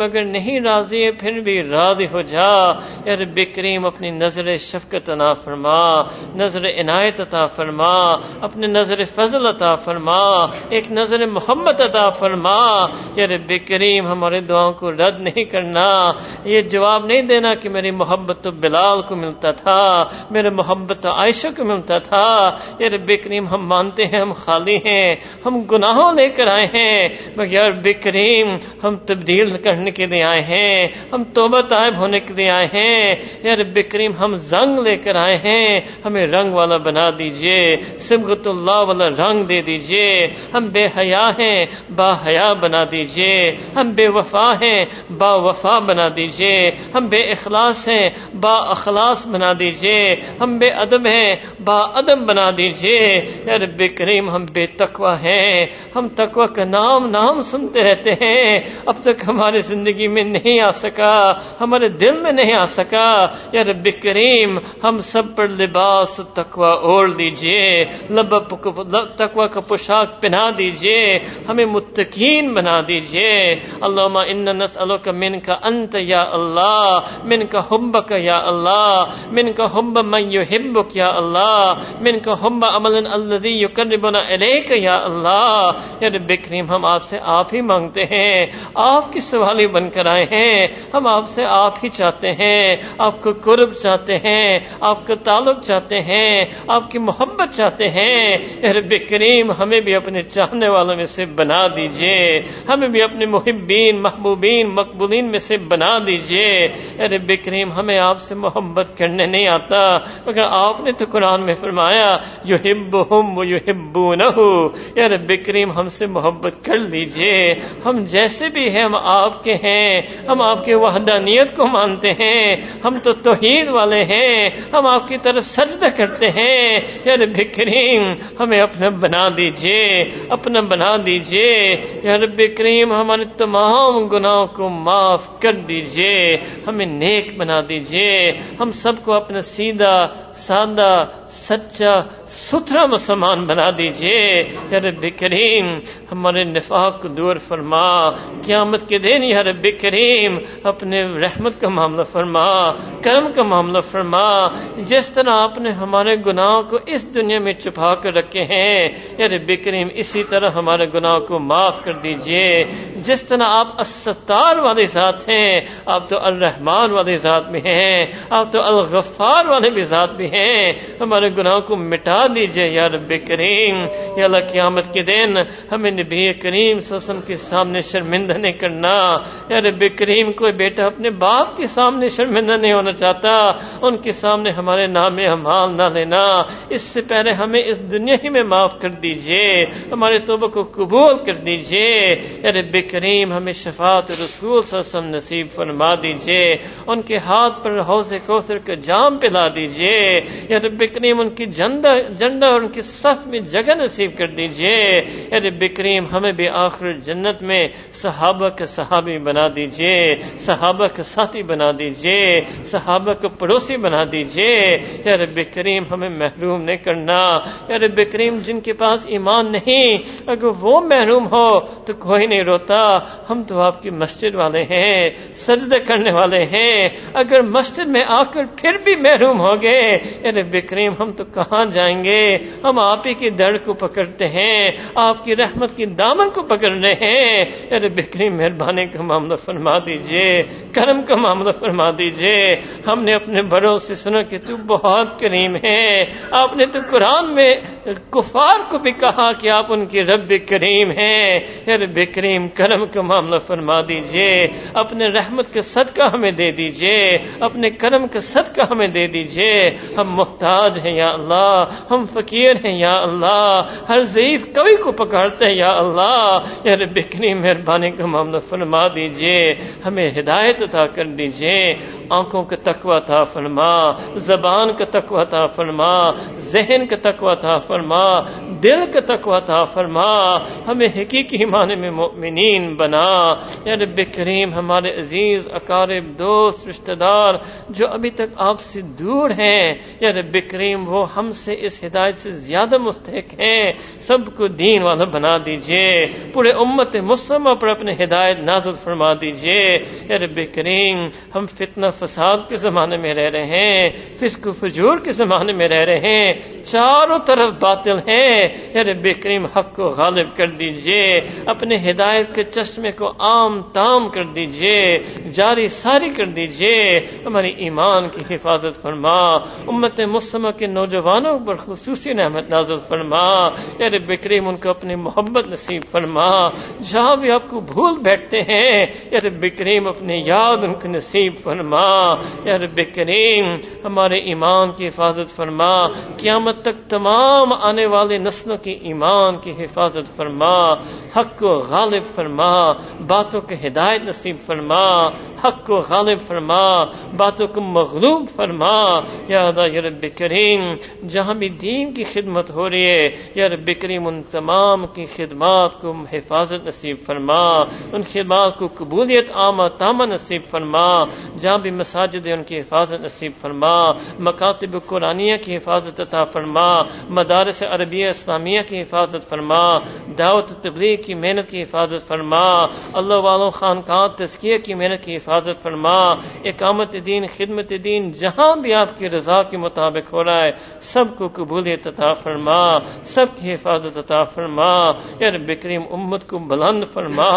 بھی راضی ہو جا۔ یا رب کریم، اپنی نظر شفقت عطا فرما۔ نظر عنایت عطا فرما۔ اپنے نظر فضل عطا فرما۔ ایک نظر محمد عطا فرما۔ یا رب کریم، ہمارے دعاؤں کو رد نہیں کرنا۔ یہ جواب نہیں دینا کہ میری محبت تو بلال کو ملتا تھا، میرے محبت تو عائشہ کو ملتا تھا۔ یا رب کریم، ہم مانتے ہیں، ہم خالی ہیں، ہم گناہوں لے کر آئے ہیں۔ مگر رب کریم، ہم تبدیل کرنے کے لیے آئے ہیں۔ ہم توبہ طائب ہونے کے لیے آئے ہیں۔ یا رب کریم ہم زنگ لے کر آئے ہیں۔ ہمیں رنگ والا بنا دیجیے۔ سبغت اللہ والا رنگ دے دیجیے۔ ہم بے حیا ہیں، با حیا بنا دیجیے۔ ہم بے وفا ہیں، با وفا بنا دیجیے۔ ہم بے اخلاص ہیں، با اخلاص بنا دیجیے۔ ہم بے ادب ہیں، با ادب بنا دیجیے۔ یا رب کریم ہم بے تقوا ہیں۔ ہم تکوا کا نام نام سنتے رہتے ہیں۔ اب تک ہماری زندگی میں نہیں آ سکا۔ ہمارے دل میں نہیں آ سکا۔ یا رب کریم، ہم سب پر لباس تقوا اوڑھ دیجیے لب تقوا کا پوشاک پہنا دیجیے، ہمیں متقین بنا دیجیے۔ اللہ ان نسل کا من کا انت یا اللہ، من کا حب کا یا اللہ، من کا حب من یحبک یا اللہ، من کا حب عمل الذي يقربنا الیک یا اللہ۔ یا رب کریم، ہم آپ سے آپ ہی مانگتے ہیں، آپ کی سوالی بن کر آئے ہیں، ہم آپ آپ سے آپ ہی چاہتے ہیں، آپ کو قرب چاہتے ہیں، آپ کا تعلق چاہتے ہیں، آپ کی محبت چاہتے ہیں۔ رب کریم، ہمیں بھی اپنے چاہنے والوں میں سے بنا دیجیے۔ ہمیں بھی اپنے محبین، محبوبین، مقبولین میں سے بنا دیجیے۔ رب کریم، ہمیں آپ سے محبت کرنے نہیں آتا۔ مگر آپ نے تو قرآن میں فرمایا یو ہب ہم وہ یو ہبو نہ رب کریم، ہم سے محبت کر لیجیے۔ ہم جیسے بھی ہیں، ہم آپ کے ہیں۔ ہم آپ کے وحدت وحدانیت کو مانتے ہیں، ہم تو توحید والے ہیں، ہم آپ کی طرف سجدہ کرتے ہیں۔ یا رب کریم، ہمیں اپنا بنا دیجیے، اپنا بنا دیجیے۔ یا رب کریم، ہمارے تمام گناہوں کو معاف کر دیجیے، ہمیں نیک بنا دیجیے۔ ہم سب کو اپنا سیدھا، سادہ، سچا، ستھرا مسلمان بنا دیجیے۔ یا رب کریم، ہمارے نفاق کو دور فرما۔ قیامت کے دن، یا رب کریم، اپنے نے رحمت کا معاملہ فرما، کرم کا معاملہ فرما، جس طرح آپ نے ہمارے گناہوں کو اس دنیا میں چھپا کر رکھے ہیں یعنی یار بکریم اسی طرح ہمارے گناہوں کو معاف کر دیجیے۔ جس طرح آپ استار والے ذات ہیں، آپ تو الرحمان والے ذات بھی ہیں، آپ تو الغفار والے بھی ذات بھی ہیں۔ ہمارے گناہوں کو مٹا دیجیے یا رب کریم۔ یا اللہ قیامت کے دن ہمیں نبی کریم سسم کے سامنے شرمندہ نہیں کرنا۔ یا رب کریم کوئی بیٹا اپنے باپ کے سامنے شرمندہ نہیں ہونا چاہتا۔ ان کے سامنے ہمارے نام ہمال نہ لینا۔ اس سے پہلے ہمیں اس دنیا ہی میں معاف کر دیجیے۔ ہمارے توبہ کو قبول کر دیجیے۔ ارے بے کریم، ہمیں شفاعت رسول صلی اللہ علیہ وسلم نصیب فرما دیجیے۔ ان کے ہاتھ پر حوض کوثر کا جام پلا دیجیے۔ یا رب کریم، ان کی جنڈا جنڈا اور ان کی صف میں جگہ نصیب کر دیجیے۔ یا رب کریم، ہمیں بھی آخر جنت میں صحابہ کے صحابی بنا دیجیے۔ صحابہ صحابہ کا ساتھی بنا دیجیے، صحابہ کا پڑوسی بنا دیجیے۔ یا رب کریم، ہمیں محروم نہیں کرنا۔ یا رب کریم، جن کے پاس ایمان نہیں، اگر وہ محروم ہو تو کوئی نہیں روتا۔ ہم تو آپ کی مسجد والے ہیں، سجدہ کرنے والے ہیں۔ اگر مسجد میں آ کر پھر بھی محروم ہو گئے، یا رب کریم، ہم تو کہاں جائیں گے؟ ہم آپ ہی کی درد کو پکڑتے ہیں، آپ کی رحمت کی دامن کو پکڑ رہے ہیں۔ یا رب کریم، مہربانی کا معاملہ فرما دیجیے۔ کرم کا معاملہ فرما دیجیے۔ ہم نے اپنے بڑوں سے سنا کہ تو بہت کریم ہے۔ آپ نے تو قرآن میں کفار کو بھی کہا کہ آپ ان کے رب کریم ہیں۔ رب کریم، کرم کا معاملہ فرما دیجیے۔ اپنے رحمت کا صدقہ ہمیں دے دیجیے۔ اپنے کرم کا صدقہ ہمیں دے دیجیے۔ ہم محتاج ہیں یا اللہ، ہم فقیر ہیں یا اللہ۔ ہر ضعیف کبھی کو پکڑتے ہیں یا اللہ۔ یا رب کریم، مہربانی کا معاملہ فرما دیجیے۔ ہمیں ہدایت ہدایت عطا کر دیجیے۔ آنکھوں کا تقوی تھا فرما، زبان کا تقوی تھا فرما، ذہن کا تقوی تھا فرما، دل کا تقوی تھا فرما۔ ہمیں حقیقی معنی میں مؤمنین بنا۔ یا رب کریم، ہمارے عزیز، اقارب، دوست، رشتہ دار جو ابھی تک آپ سے دور ہیں، یا رب کریم، وہ ہم سے اس ہدایت سے زیادہ مستحق ہیں۔ سب کو دین والا بنا دیجیے۔ پورے امت مسلمہ پر اپنے ہدایت نازل فرما دیجیے۔ یا رب رب کریم، ہم فتنہ فساد کے زمانے میں رہ رہے ہیں، فسق و فجور کے زمانے میں رہ رہے ہیں، چاروں طرف باطل ہیں۔ یا رب کریم، حق کو غالب کر دیجیے، اپنے ہدایت کے چشمے کو عام تام کر دیجیے، جاری ساری کر دیجیے۔ ہماری ایمان کی حفاظت فرما، امت مسلمہ کے نوجوانوں پر خصوصی نعمت نازل فرما۔ یا رب کریم، ان کو اپنی محبت نصیب فرما۔ جہاں بھی آپ کو بھول بیٹھتے ہیں یا رب کریم، اپنے یاد ان کو نصیب فرما۔ یا رب کریم، ہمارے ایمان کی حفاظت فرما۔ قیامت تک تمام آنے والے نسلوں کے ایمان کی حفاظت فرما۔ حق کو غالب فرما۔ باتوں کے ہدایت نصیب فرما۔ حق کو غالب فرما۔ باتوں کو مغلوب فرما۔ یا رب کریم، جہاں بھی دین کی خدمت ہو رہی ہے، یا رب کریم، ان تمام کی خدمات کو حفاظت نصیب فرما۔ ان خدمات کو قبولیت، عامہ، تامہ نصیب فرما، جہاں بھی مساجد ہے ان کی حفاظت نصیب فرما، مکاتب قرآنیہ کی حفاظت عطا فرما، مدارس عربیہ اسلامیہ کی حفاظت فرما، دعوت تبلیغ کی محنت کی حفاظت فرما، اللہ والوں خانقاہ تزکیہ کی محنت کی حفاظت فرما، اقامت دین، خدمت دین، جہاں بھی آپ کی رضا کے مطابق ہو رہا ہے، سب کو قبولیت عطا فرما، سب کی حفاظت عطا فرما یار بکریم امت کو بلند فرما،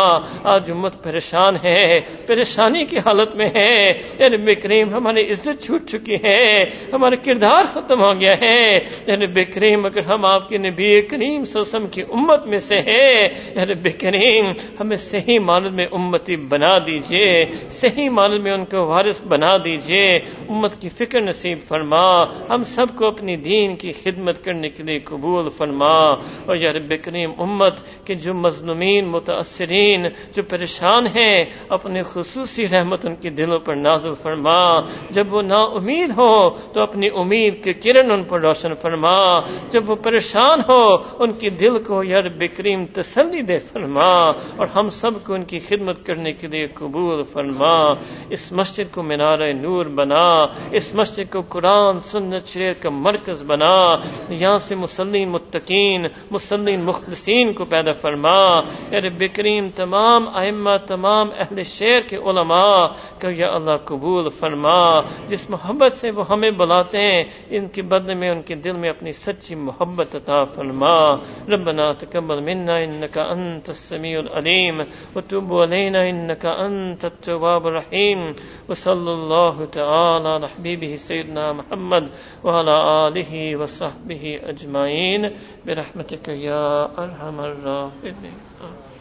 آج امت پریشان ہے پریشان پریشانی کی حالت میں ہیں یا بکریم کریم ہماری عزت چھوٹ چکی ہے۔ ہمارا کردار ختم ہو گیا ہے۔ یعنی یا بکریم کریم اگر ہم آپ کے نبی کریم سسم کی امت میں سے ہیں یعنی یا بکریم کریم ہمیں صحیح معنی میں امتی بنا دیجیے۔ صحیح معنی میں ان کو وارث بنا دیجیے۔ امت کی فکر نصیب فرما۔ ہم سب کو اپنی دین کی خدمت کرنے کے لیے قبول فرما۔ اور یا رب کریم امت کے جو مظلومین، متاثرین، جو پریشان ہیں، اپنے خصوصی ایسی رحمت ان کے دلوں پر نازل فرما۔ جب وہ نا امید ہو تو اپنی امید کے کرن ان پر روشن فرما۔ جب وہ پریشان ہو ان کے دل کو یار بکریم تسلی دے فرما۔ اور ہم سب کو ان کی خدمت کرنے کے لیے قبول فرما۔ اس مسجد کو مینار نور بنا۔ اس مسجد کو قرآن، سنت، شریعت کا مرکز بنا۔ یہاں سے مسلم متقین مسلم مخلصین کو پیدا فرما۔ یار بکریم تمام ائمہ، تمام اہل شعر کے علماء فرما، کہ یا اللہ قبول فرما، جس محبت سے وہ ہمیں بلاتے ہیں، ان کے بدل میں، ان کے دل میں اپنی سچی محبت عطا فرما۔ ربنا تقبل منا انکا انت السمیع العلیم، وتوب علینا انکا انت التواب الرحیم۔ وصلی اللہ تعالی لحبیبہ سیدنا محمد وعلى آلہ وصحبہ اجمعین۔ برحمتک یا ارحم الراحمین۔